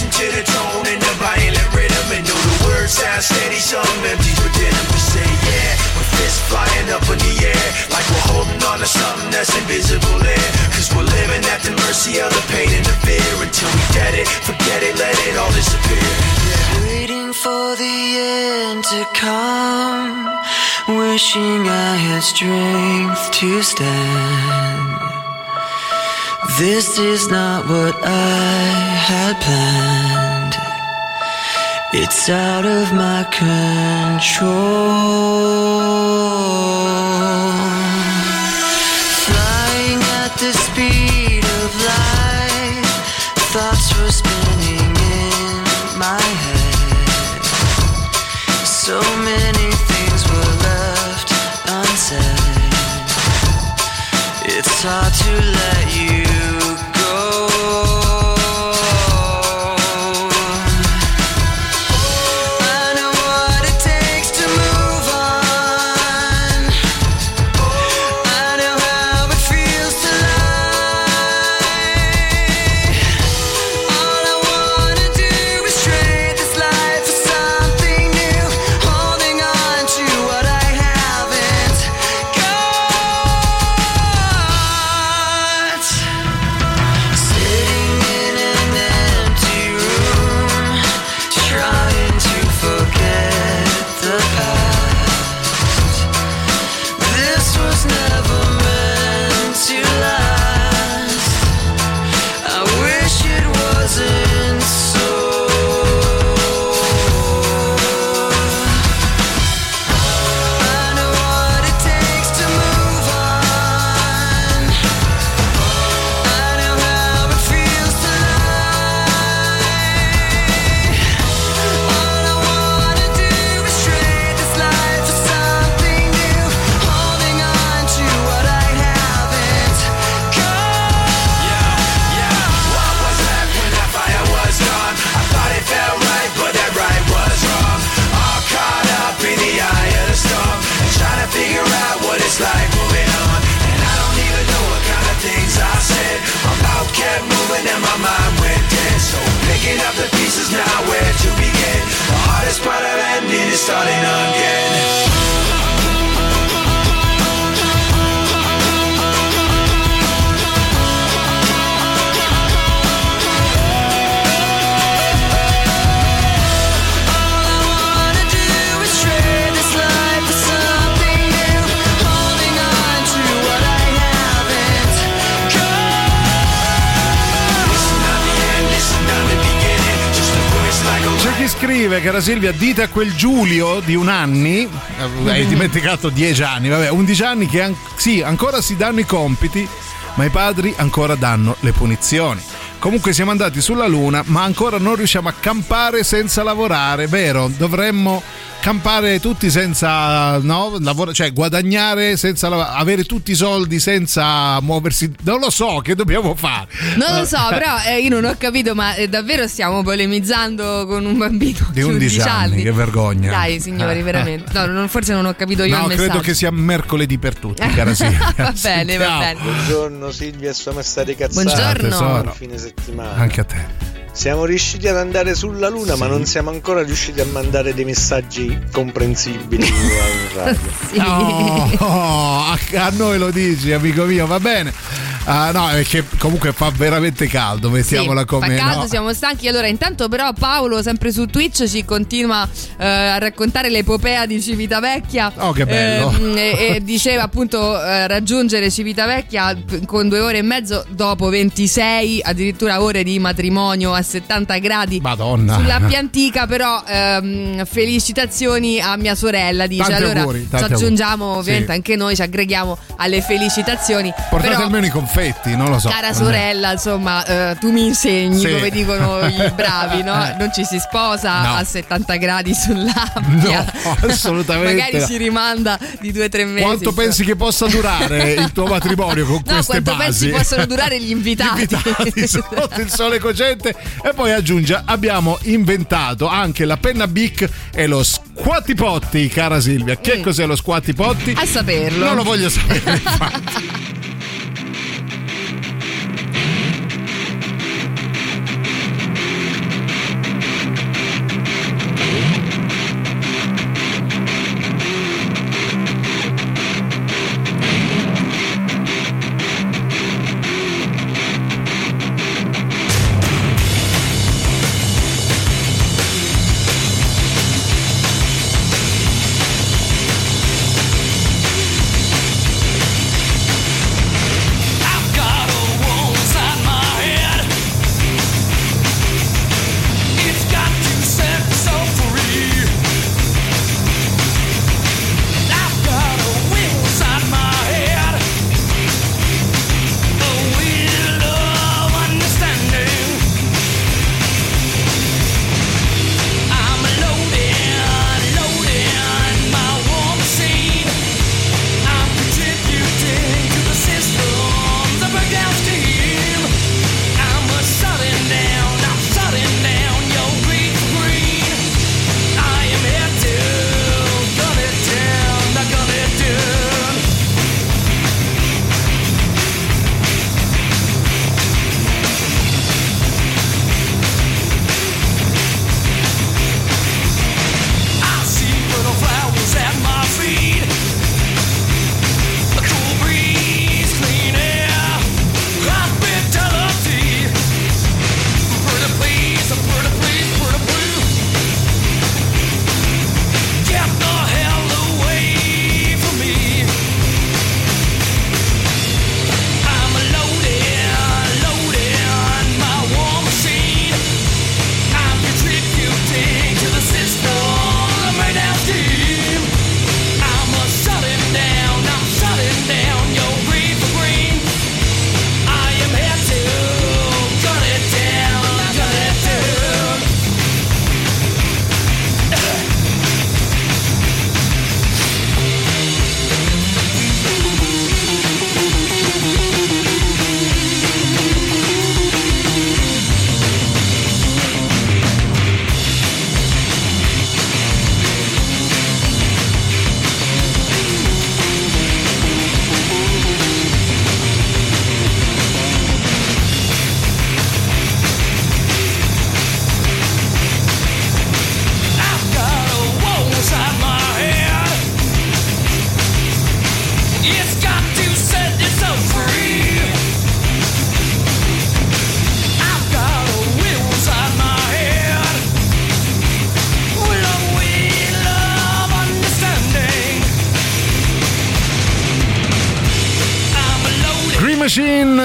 listen to the tone and the violent rhythm and know the words sound steady, some empty within them. We say yeah, with fists flying up in the air, like we're holding on to something that's invisible there. Cause we're living at the mercy of the pain and the fear until we get it, forget it, let it all disappear. Waiting for the end to come, wishing I had strength to stand. This is not what I had planned. It's out of my control. Flying at the speed of light, thoughts were spinning in my head. So many things were left unsaid. It's hard to starting again. Scrive, cara Silvia, dite a quel Giulio di un anni, eh, hai dimenticato 10 anni, vabbè, 11 anni che an- sì, ancora si danno i compiti, ma i padri ancora danno le punizioni. Comunque siamo andati sulla Luna, ma ancora non riusciamo a campare senza lavorare, vero? Dovremmo campare tutti senza no, lavoro, cioè guadagnare senza lav- avere tutti i soldi senza muoversi. Non lo so che dobbiamo fare. Non lo so, però eh, io non ho capito, ma eh, davvero stiamo polemizzando con un bambino Di 11 anni, che vergogna. Dai, signori, veramente. No, non- forse non ho capito io No, il messaggio. credo che sia mercoledì per tutti, <laughs> cara Silvia. va bene, va bene. Buongiorno Silvia e sua maestà di cazzate. Buongiorno. Buon fine settimana. Anche a te. Siamo riusciti ad andare sulla Luna, ma non siamo ancora riusciti a mandare dei messaggi comprensibili al radio. <laughs> Oh, a, a noi lo dici, amico mio, va bene. Ah, no, è che comunque fa veramente caldo, mettiamola Sì, come fa caldo, no. siamo stanchi. Allora, intanto, però, Paolo, sempre su Twitch, ci continua eh, a raccontare l'epopea di Civitavecchia. Oh, che bello. Ehm, e, e <laughs> diceva appunto eh, raggiungere Civitavecchia con due ore e mezzo dopo 26, addirittura ore di matrimonio a 70 gradi. Madonna. Sulla Piantica, però, ehm, felicitazioni a mia sorella. Dice Tanti allora, auguri, ci aggiungiamo, auguri. ovviamente, Sì. anche noi ci aggreghiamo alle felicitazioni. Portate però, almeno i confetti, non lo so. Cara sorella, insomma, eh, tu mi insegni Sì. come dicono i <laughs> bravi, no? Eh. Non ci si sposa No. a 70 gradi sull'ampia. No, assolutamente Magari no. si rimanda di due o tre mesi. Quanto pensi che possa durare il tuo matrimonio con No, queste quanto pensi basi? possono durare <laughs> gli invitati? invitati sotto il sole cocente e poi aggiunge abbiamo inventato anche la penna Bic e lo squatti potti cara Silvia che Mm. cos'è lo squatti potti? A saperlo. non lo voglio sapere <laughs> infatti.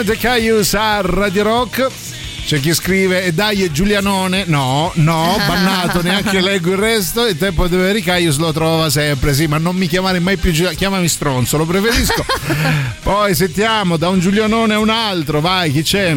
The Caius a Radio Rock. C'è chi scrive e dai è Giulianone. No no <laughs> bannato neanche leggo il resto il tempo di avere Caius lo trova sempre. Sì ma non mi chiamare mai più Giuliano chiamami stronzo lo preferisco. <laughs> Poi sentiamo da un Giulianone a un altro vai chi c'è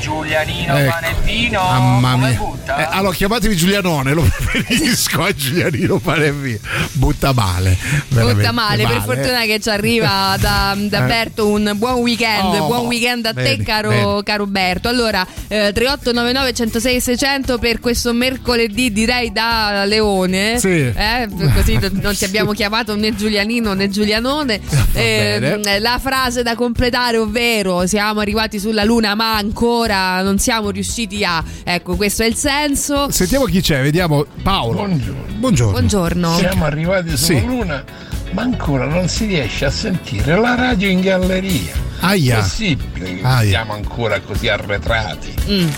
Giulianino Ecco. Panevino. Mamma come mia. butta? Eh, allora chiamatevi Giulianone, lo <laughs> preferisco a Giulianino Panevino. Butta male. Butta male, per fortuna che ci arriva da, da Eh. Berto un buon weekend, Oh, buon weekend a te vedi, caro, caro Berto. Allora, eh, 3899 106 600 per questo mercoledì direi da Leone, Sì. Eh, così non ti abbiamo chiamato né Giulianino né Giulianone. <laughs> bene. Eh, la frase da completare, ovvero siamo arrivati sulla luna ma ancora non siamo riusciti a... Ecco, questo è il senso. Sentiamo chi c'è, vediamo Paolo. Buongiorno. Buongiorno. Buongiorno. Siamo arrivati sulla Sì. Luna, ma ancora non si riesce a sentire la radio in galleria. Aia. Possibile che Aia. siamo ancora così arretrati. Mm.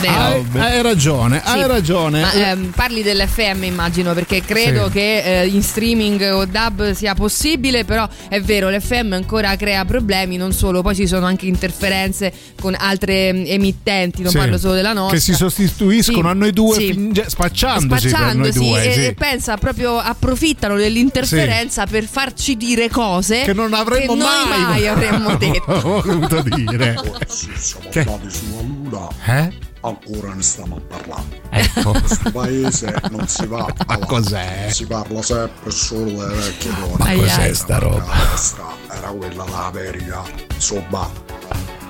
Hai, hai ragione, hai Sì, ragione. Ma ehm, parli dell'FM immagino perché credo Sì. che eh, in streaming o dub sia possibile, però è vero, l'FM ancora crea problemi, non solo, poi ci sono anche interferenze con altre mm, emittenti, non Sì. parlo solo della nostra. Che si sostituiscono Sì, a noi due, sì. finge- spacciandosi, per noi Spacciandosi due. e, sì. e pensa proprio approfittano dell'interferenza per farci dire cose Che non avremmo che mai- mai avremmo <laughs> detto. voluto dire. siamo Che- andati sulla Luna. Eh? Ancora ne stiamo a parlare. Ecco. Questo paese non si va <laughs> avanti. cos'è? Si parla sempre solo delle vecchie donne. Ma cos'è sta roba? La destra era quella dell'America. Insomma,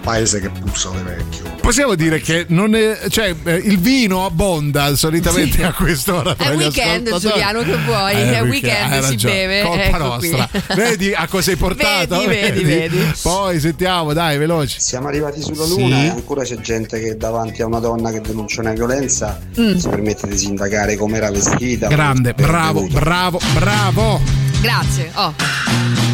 paese che puzza di vecchio. Possiamo dire che non è, cioè, eh, il vino abbonda solitamente Sì. a quest'ora. È weekend. Giuliano, che vuoi? Eh, È weekend, hai si beve, Colpa ecco nostra. qui. Vedi a cosa hai portato? Vedi, vedi, vedi. Poi sentiamo, dai, veloci. Siamo arrivati sulla Luna Sì. e ancora c'è gente che davanti a una donna che denuncia una violenza Mm. si permette di sindacare come era vestita. Grande, bravo, bravo, bravo. Grazie. Oh.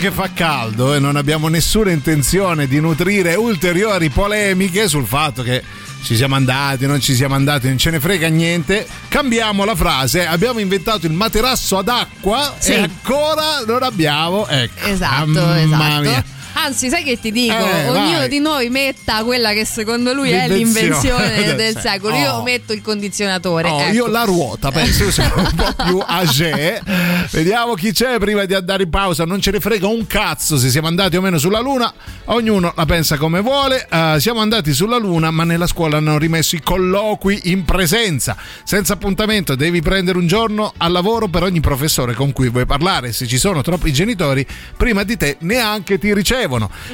che fa caldo e non abbiamo nessuna intenzione di nutrire ulteriori polemiche sul fatto che ci siamo andati, non ci siamo andati, non ce ne frega niente, cambiamo la frase. Abbiamo inventato il materasso ad acqua Sì. e ancora non abbiamo. Ecco. Esatto, Mamma esatto. mia. Anzi, sai che ti dico? Eh, Ognuno vai. di noi metta quella che secondo lui è L'invenzione l'invenzione <laughs> del secolo. Io Oh. metto il condizionatore. Oh, ecco. Io la ruota, penso che sia un po' più age. Vediamo chi c'è prima di andare in pausa. Non ce ne frega un cazzo se siamo andati o meno sulla Luna. Ognuno la pensa come vuole. Eh, siamo andati sulla Luna, ma nella scuola hanno rimesso i colloqui in presenza. Senza appuntamento, devi prendere un giorno al lavoro per ogni professore con cui vuoi parlare. Se ci sono troppi genitori, prima di te neanche ti ricevono.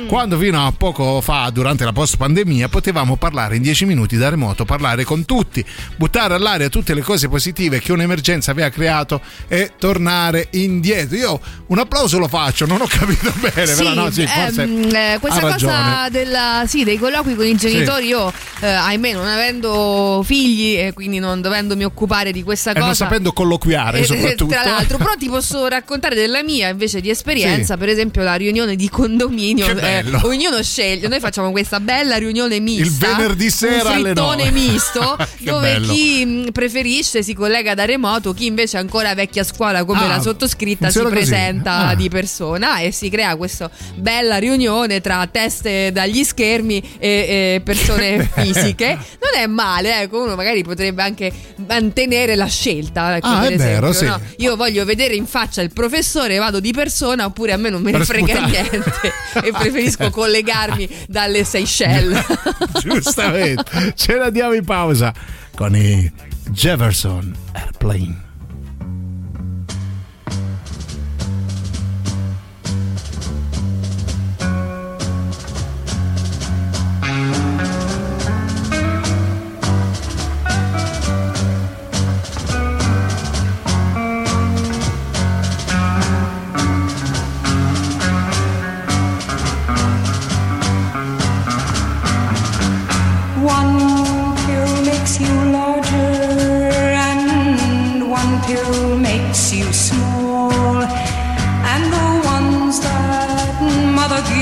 Quando fino a poco fa, durante la post pandemia, potevamo parlare in 10 minuti da remoto, parlare con tutti, buttare all'aria tutte le cose positive che un'emergenza aveva creato e tornare indietro. Io un applauso lo faccio, non ho capito <laughs> bene, Sì, però no, sì, forse ehm, eh, questa cosa della, sì, dei colloqui con i genitori, io eh, ahimè non avendo figli e quindi non dovendomi occupare di questa E cosa. non sapendo colloquiare, Eh, soprattutto. Tra l'altro, però ti posso raccontare della mia invece di esperienza, Sì. per esempio la riunione di condominio. Che eh, ognuno sceglie, noi facciamo questa bella riunione mista. Il venerdì sera un alle frittone nove. misto, <laughs> Che dove bello. chi mh, preferisce si collega da remoto, chi invece è ancora vecchia scuola come Ah, la sottoscritta si presenta Ah. di persona e si crea questa bella riunione tra teste dagli schermi e, e persone <laughs> fisiche. Non è male, ecco, uno magari potrebbe anche mantenere la scelta. Ecco, Ah, per è vero, esempio, sì. no? Io voglio vedere in faccia il professore, vado di persona, oppure a me non me ne Per frega sputare. niente <laughs> <laughs> e preferisco collegarmi dalle Seychelles. <laughs> Giustamente. Ce la diamo in pausa con i Jefferson Airplane.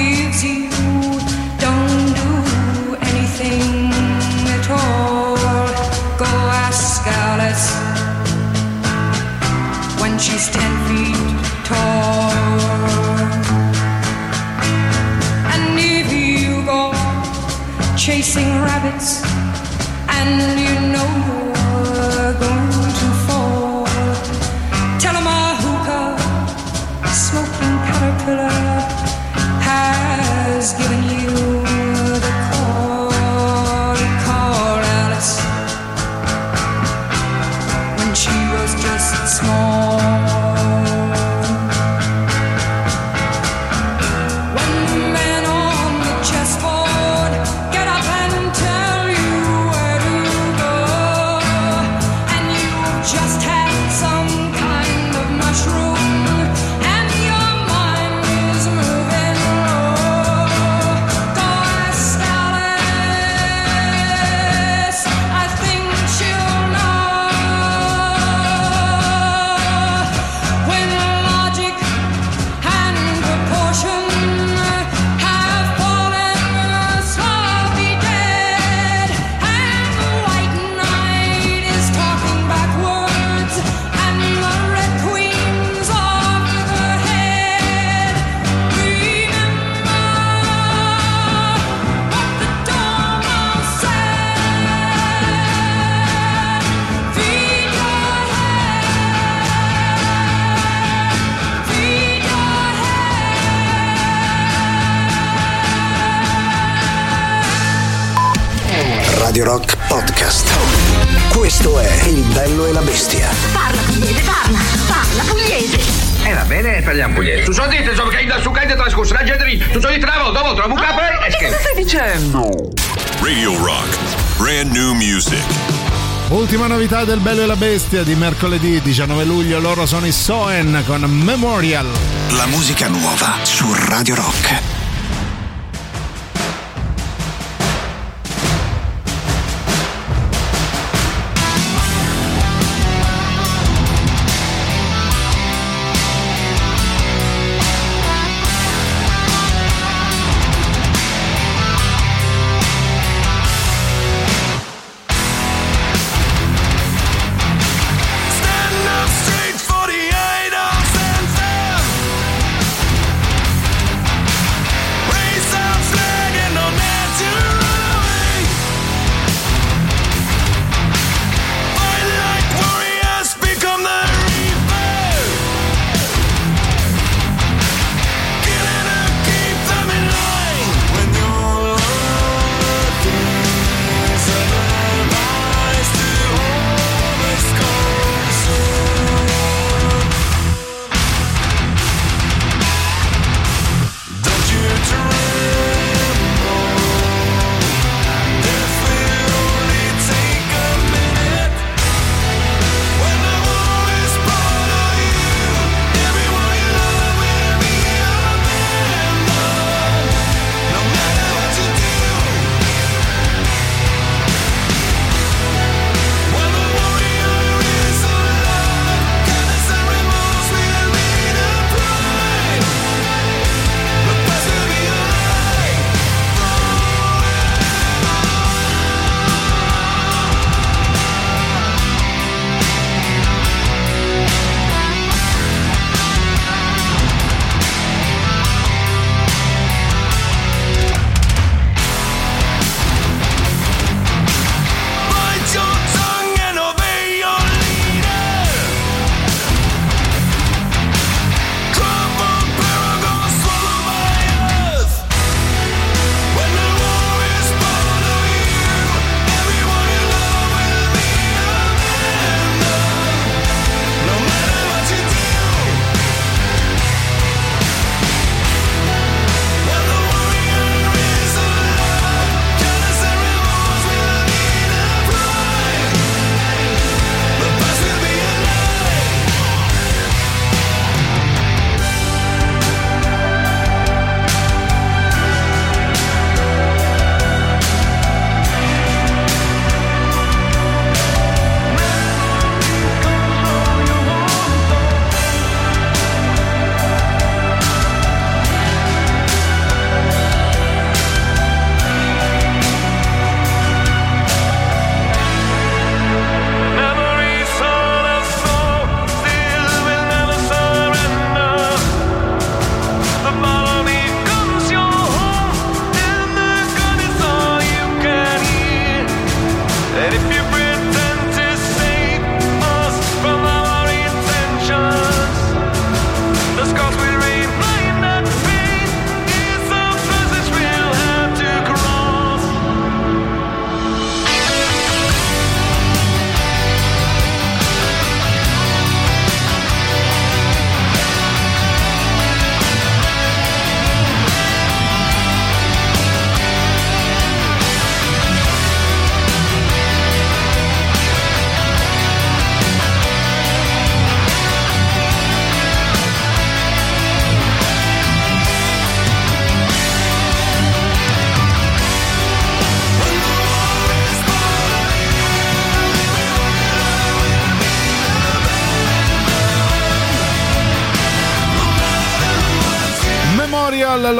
Gives you don't do anything at all. Go ask Alice when she's ten feet tall. And if you go chasing rabbits Del Bello e la Bestia di mercoledì 19 luglio, loro sono i Soen con Memorial. La musica nuova su Radio Rock.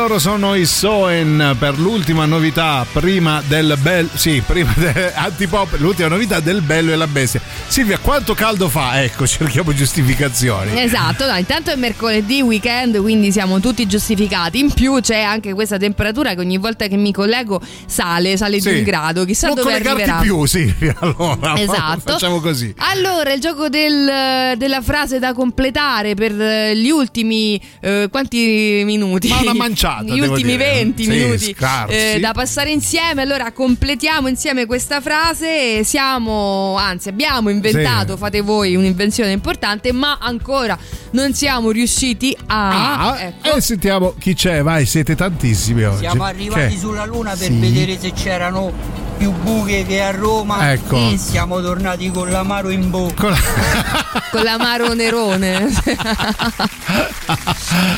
Loro sono i Soen per l'ultima novità prima del bel sì, prima <laughs> del antipop, l'ultima novità del bello e la bestia. Silvia, quanto caldo fa? Ecco, <laughs> cerchiamo giustificazioni. Esatto, no, intanto è mercoledì, weekend, quindi siamo tutti giustificati. In più c'è anche questa temperatura che ogni volta che mi collego sale, sale di Sì. un grado, chissà Non dove collegarti arriverà. più, <laughs> Silvia, allora. Esatto. Facciamo così. Allora, il gioco del- della frase da completare per eh, gli ultimi eh, quanti minuti? Ma una manciata, Gli devo ultimi dire. 20 Sì, minuti eh, da passare insieme. Allora, completiamo insieme questa frase. Siamo, anzi, abbiamo inventato, Sì. fate voi un'invenzione importante, ma ancora non siamo riusciti a. Ah, ecco. e sentiamo chi c'è, vai, siete tantissimi oggi. Siamo arrivati Che? sulla Luna per Sì. vedere se c'erano più buche che a Roma. Ecco. E siamo tornati con l'amaro in bocca. Con <laughs> l'amaro nerone. <laughs>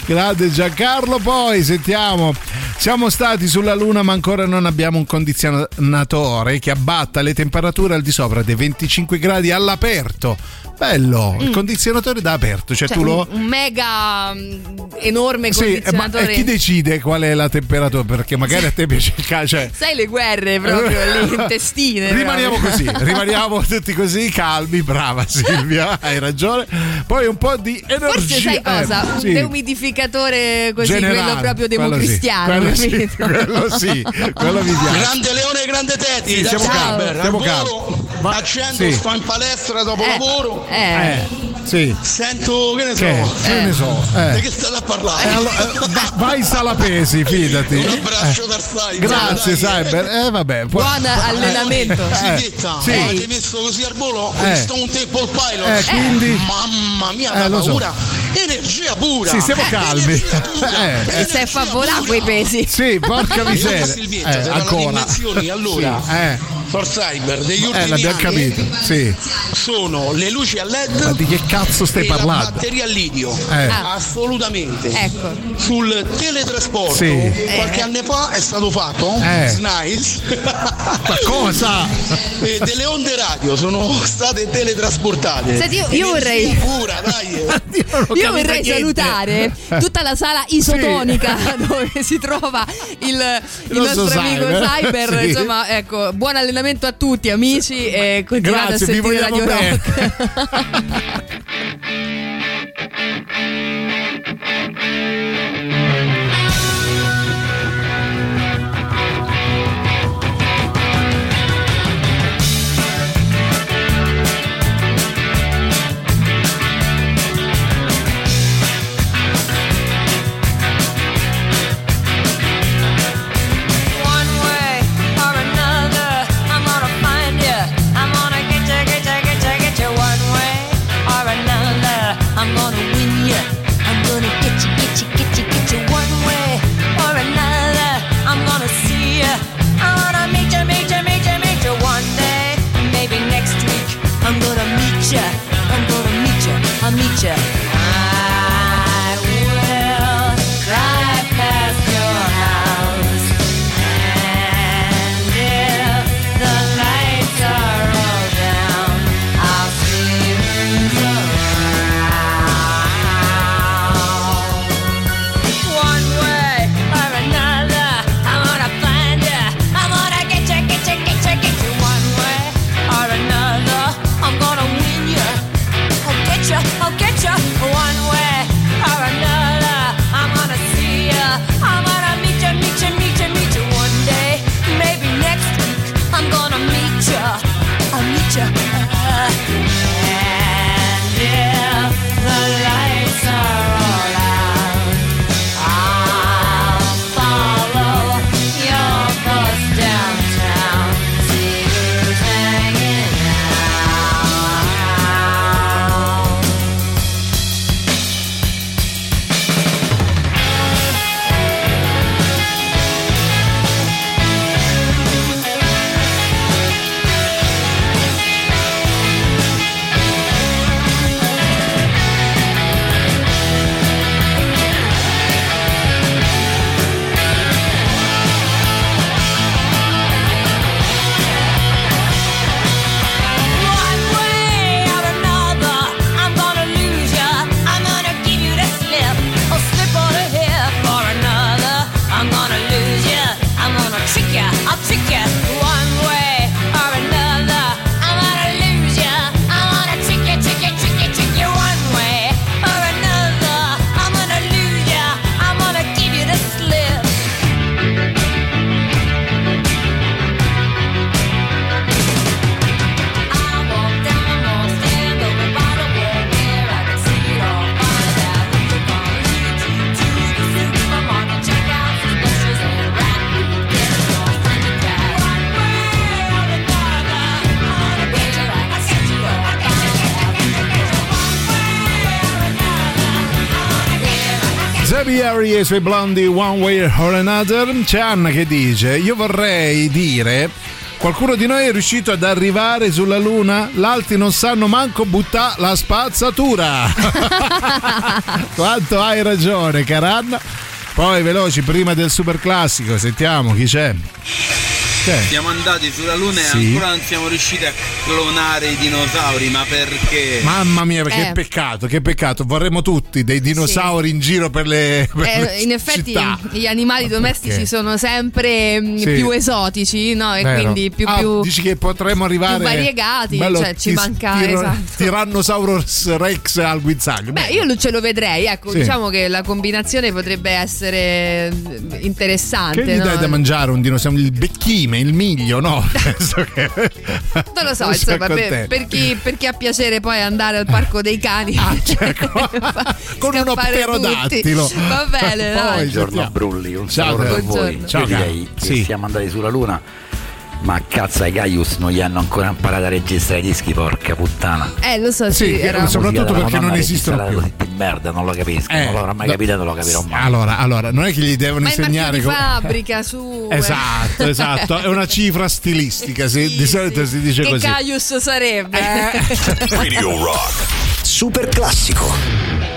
Grande Giancarlo, poi sentiamo. Siamo stati sulla Luna, ma ancora non abbiamo un condizionatore che abbatta le temperature al di sopra dei 25 gradi all'aperto. Bello, il Mm. condizionatore da aperto, cioè, Cioè, tu lo. un, mega mm, enorme Sì, eh, ma condizionatore. e chi decide qual è la temperatura? Perché magari a te piace il calcio. Cioè, Sai le guerre proprio <laughs> lì, intestine. Rimaniamo così, rimaniamo tutti così calmi, brava Silvia, hai ragione. Poi un po' di energia. Forse sai cosa? eh, un sì. deumidificatore così, Generale, quello proprio quello sì, democristiano. quello <laughs> sì, quello sì, quello mi piace. Grande Leone, grande Teti, Sì, siamo calmi, siamo al calmi. Volo, accendo, sì. sto in palestra dopo Eh, lavoro. eh. Sì. Sento, che ne so, Che? Che ne so, eh. di che state a parlare? Eh, allora, eh, va- vai Salapesi, fidati. Un abbraccio Eh, Cyber. Grazie dai. Cyber. Eh vabbè. poi- Buon allenamento. Eh, Zietta, sì. avete messo così al volo Eh. Stone Temple Pilot. Eh, quindi? Mamma mia, Eh, la lo so. paura. Energia pura. Sì, stiamo calmi. Eh, E stai a fa volare quei pesi. Sì, porca miseria. Silvietta, Eh, ancora. allora, Sì, eh. for Cyber degli ultimi Eh, capito. Sì. sono le luci a LED Ma di che cazzo stai e la parlando? batteria a lidio. Eh. Ah. Assolutamente. Ecco. Sul teletrasporto Sì. qualche anno fa è stato fatto Eh. SNICE Ma cosa? e delle onde radio sono state teletrasportate. Senti, io- io vorrei- pura, dai. <laughs> Io vorrei salutare tutta la sala isotonica <laughs> dove si trova il, il nostro nostro amico Cyber. Cyber. Sì. Insomma, ecco, buon allenamento a tutti, amici. E continuate Grazie, a vi sentire Radio bene. Rock. <laughs> E i suoi blondi One Way or Another. C'è Anna che dice: Io vorrei dire. Qualcuno di noi è riuscito ad arrivare sulla Luna? L'altri non sanno manco buttare la spazzatura. <laughs> Quanto hai ragione, cara Anna. Poi veloci, prima del super classico, sentiamo chi c'è. C'è. Siamo andati sulla Luna Sì. e ancora non siamo riusciti a clonare i dinosauri, ma perché? Mamma mia, che Eh. peccato, che peccato. Vorremmo tutti dei dinosauri in giro per le, <laughs> per Eh, le in effetti città. gli animali domestici Perché? sono sempre mm, Sì. più esotici, no? E Vero. quindi più, Ah, più dici che potremmo arrivare più variegati, Bello, cioè ci manca tiro- esatto. Tyrannosaurus Rex al guinzaglio. Beh, io lo- ce lo vedrei, ecco, Sì. diciamo che la combinazione potrebbe essere mm, interessante. Che gli no? dai da mangiare un dinosauro? Il becchime, il miglio, no? <laughs> Non lo so, insomma, per, per chi, per chi ha piacere poi andare al parco dei cani Ah, <laughs> <laughs> cioè, con uno pterodattilo. Va bene, dai. Buongiorno a Brulli, un saluto a buongiorno. voi. Ciao, Io direi che Sì. siamo andati sulla Luna, ma cazzo ai Gaius non gli hanno ancora imparato a registrare i dischi, porca puttana. Eh, lo so, sì, Sì, era... Soprattutto perché non esistono più. di merda, non lo capisco, Eh, non l'avrò mai no. capito non lo capirò mai. Allora, allora, non è che gli devono Ma insegnare come- fabbrica, su. <laughs> eh. Esatto, esatto, è una cifra stilistica, sì, di solito si dice Che così. Caius sarebbe? Radio Rock. Super classico.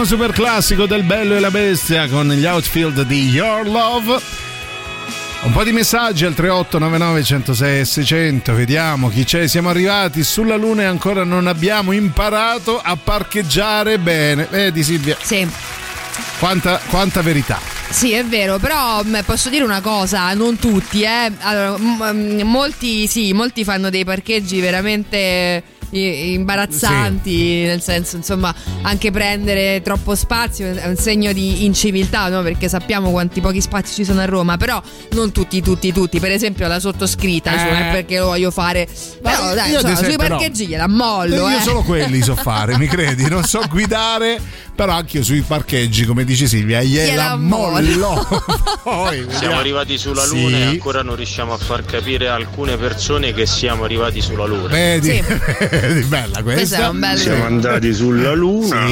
Ultimo super classico del Bello e la Bestia con gli outfield di Your Love. Un po' di messaggi al 3899 106 600, vediamo chi c'è. Siamo arrivati sulla Luna e ancora non abbiamo imparato a parcheggiare bene. Vedi Silvia? Sì. Quanta, quanta verità. Sì, è vero, però mh, posso dire una cosa, non tutti, eh. Allora, m- m- molti sì, molti fanno dei parcheggi veramente imbarazzanti, nel senso, insomma, anche prendere troppo spazio è un segno di inciviltà, no? Perché sappiamo quanti pochi spazi ci sono a Roma, però non tutti, tutti, tutti. Per esempio la sottoscritta, cioè, non è Eh. perché lo voglio fare. Però dai, io ad insomma, sui parcheggi gliela mollo, io eh. solo quelli so <laughs> fare, mi credi? Non so guidare, però anche io sui parcheggi, come dice Silvia, gliela mollo. <laughs> Poi, Siamo arrivati sulla Sì. Luna e ancora non riusciamo a far capire a alcune persone che siamo arrivati sulla Luna. Vedi, vedi, <laughs> bella questa. Siamo andati sulla Luna.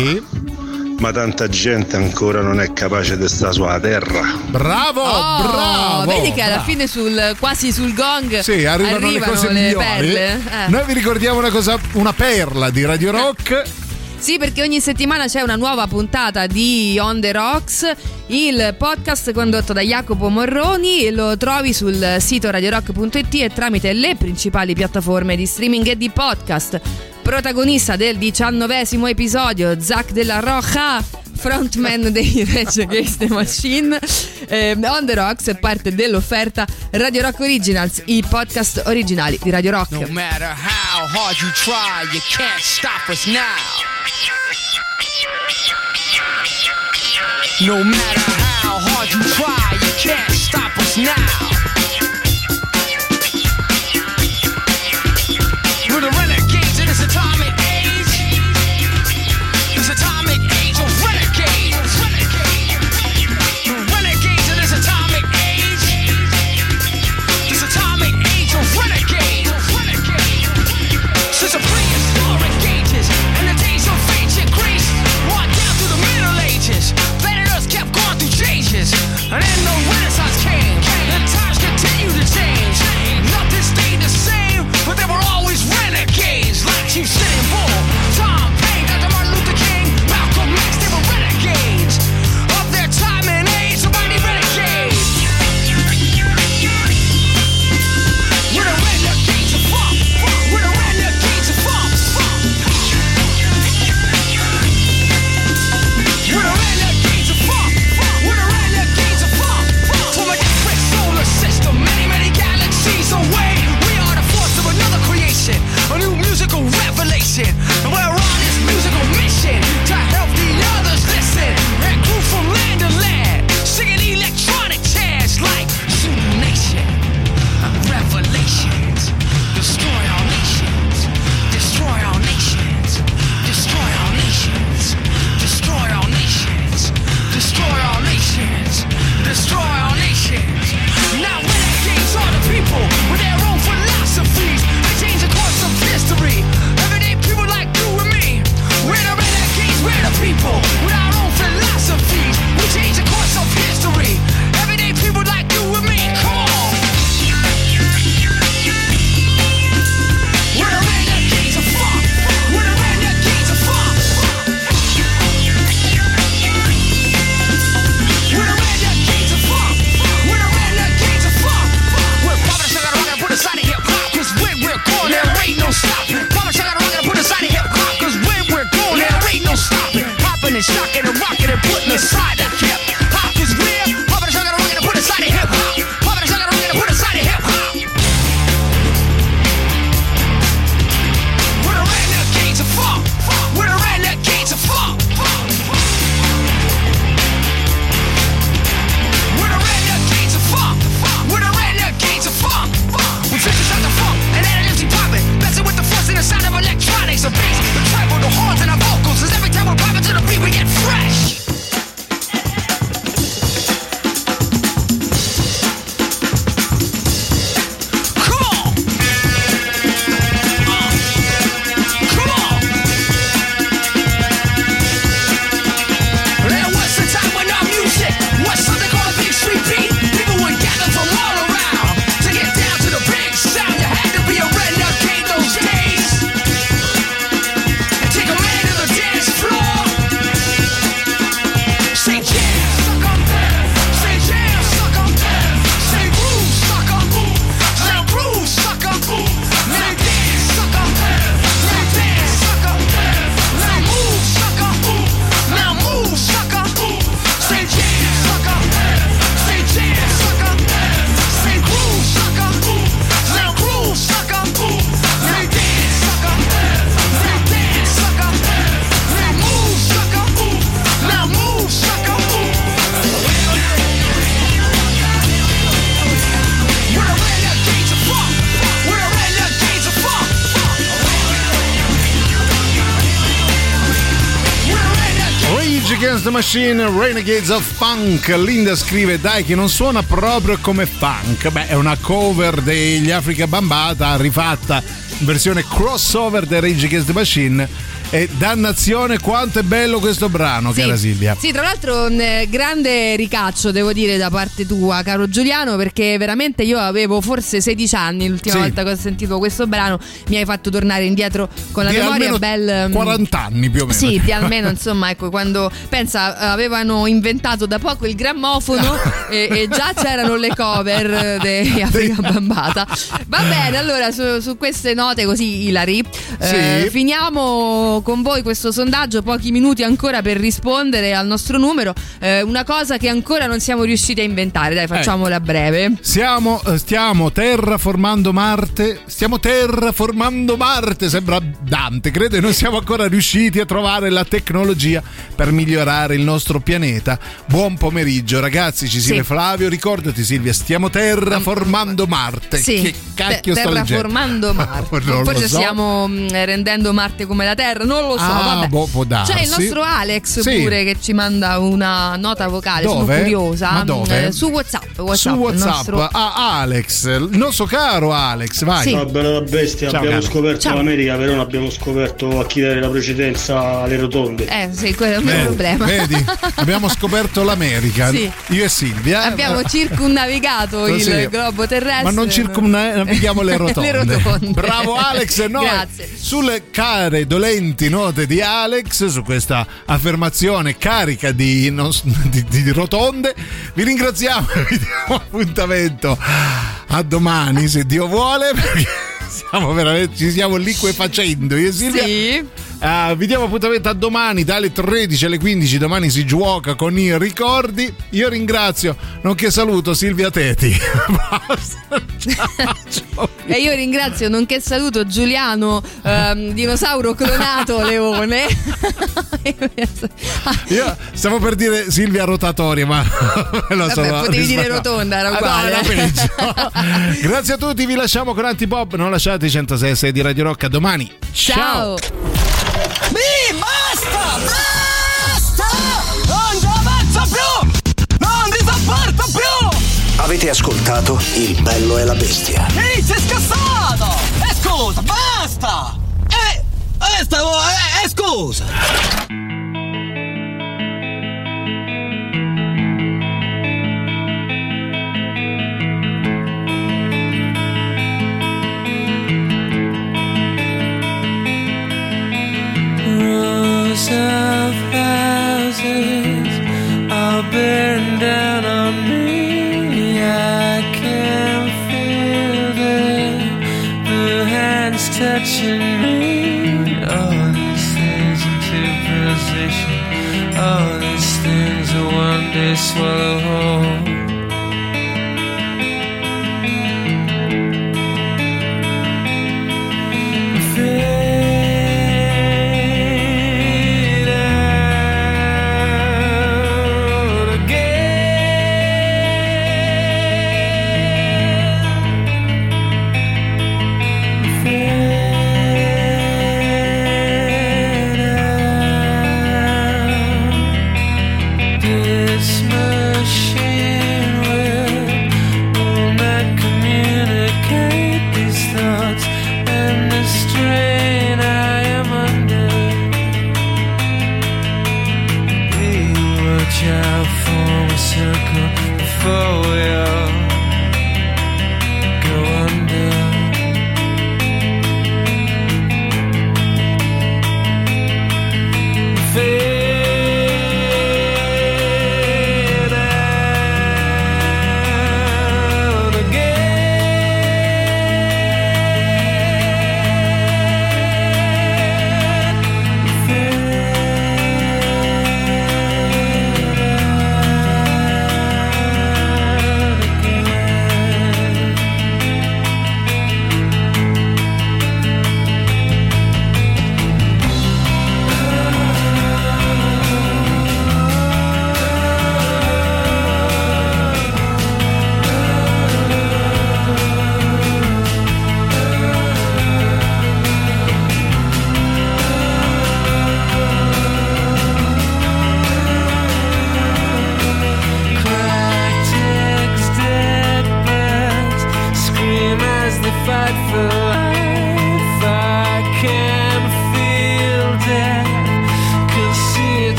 Ma tanta gente ancora non è capace di stare sulla Terra. Bravo, Oh, bravo. vedi che alla bravo. fine sul, quasi sul gong Sì, arrivano, le cose le migliori. perle. Eh. Noi vi ricordiamo una cosa, una perla di Radio Rock. Sì, perché ogni settimana c'è una nuova puntata di On The Rocks, il podcast condotto da Jacopo Morroni lo trovi sul sito radiorock.it e tramite le principali piattaforme di streaming e di podcast. Protagonista del diciannovesimo episodio, Zach della Roja, frontman dei <laughs> Rage Against the Machine. Eh, On The Rocks è parte dell'offerta Radio Rock Originals, i podcast originali di Radio Rock. No matter how hard you try, you can't stop us now. No matter how hard you try, you can't stop us now. And then the Machine, Renegades of Funk. Linda scrive: Dai, che non suona proprio come funk. Beh, è una cover degli Africa Bambata rifatta in versione crossover dei Rage Against the Machine. E dannazione, quanto è bello questo brano, cara Silvia. Sì, tra l'altro un eh, grande ricaccio devo dire da parte tua, caro Giuliano, perché veramente io avevo forse 16 anni l'ultima Sì. volta che ho sentito questo brano, mi hai fatto tornare indietro con la Di memoria bel 40 anni più o meno. Sì, di almeno insomma, ecco, quando pensa avevano inventato da poco il grammofono <laughs> e, e già c'erano le cover <laughs> di Africa Bambata. Va bene, allora su, su queste note così ilari, eh, Sì. Con voi questo sondaggio, pochi minuti ancora per rispondere al nostro numero. Eh, una cosa che ancora non siamo riusciti a inventare, dai, facciamola a breve. Siamo, eh, stiamo terraformando Marte. Stiamo terraformando Marte. Sembra Dante, credo. Non siamo ancora riusciti a trovare la tecnologia per migliorare il nostro pianeta. Buon pomeriggio, ragazzi. Ci Sì. Flavio. Ricordati, Silvia, stiamo terraformando Marte. Sì, Che cacchio te- sto leggendo? terraformando <laughs> Marte. Non Forse so. stiamo mm, rendendo Marte come la Terra, non lo so. Ah, vabbè. boh, può darsi. C'è il nostro Alex Sì. pure che ci manda una nota vocale. Dove? Sono curiosa. Ma dove? Eh, su WhatsApp. WhatsApp, Su il WhatsApp nostro- a Alex, il nostro caro Alex, vai. Sì. Ciao bella bestia, Ciao, abbiamo caro. scoperto Ciao. l'America, però non abbiamo scoperto a chi dare la precedenza alle rotonde. Eh, sì, quello è un Vedi, problema. vedi? abbiamo scoperto l'America. Sì. Io e Silvia. Abbiamo circunnavigato il Sì. globo terrestre. Ma non circumnavighiamo <laughs> le rotonde. Le rotonde. Bravo Alex e noi <laughs> Grazie. sulle care dolenti note di Alex su questa affermazione carica di, non di- di rotonde vi ringraziamo e vi diamo appuntamento a domani se Dio vuole perché <laughs> siamo veramente ci stiamo liquefacendo io e Silvia Sì. Ah, vi diamo appuntamento a domani dalle 13 alle 15 domani si gioca con i ricordi io ringrazio nonché saluto Silvia Teti <laughs> <laughs> E io ringrazio, nonché saluto Giuliano, ehm, dinosauro clonato <laughs> Leone. Io stavo per dire Silvia rotatoria, ma lo sono potevi dire rotonda, era Ah, no, uguale. era. Grazie a tutti, vi lasciamo con Antipop. Non lasciate i 106 di Radio Rock. A domani. Ciao. Mi basta! Basta! Non ci avanzo più! Non ti sopporto più! Avete ascoltato Il bello e la bestia. Ehi, sei scassato! E scusa, basta! Eh, eh, stavo, eh, eh, scusa! Bearing down on me. I can feel the, the hands touching me. All these things into position. All these things will one day swallow whole.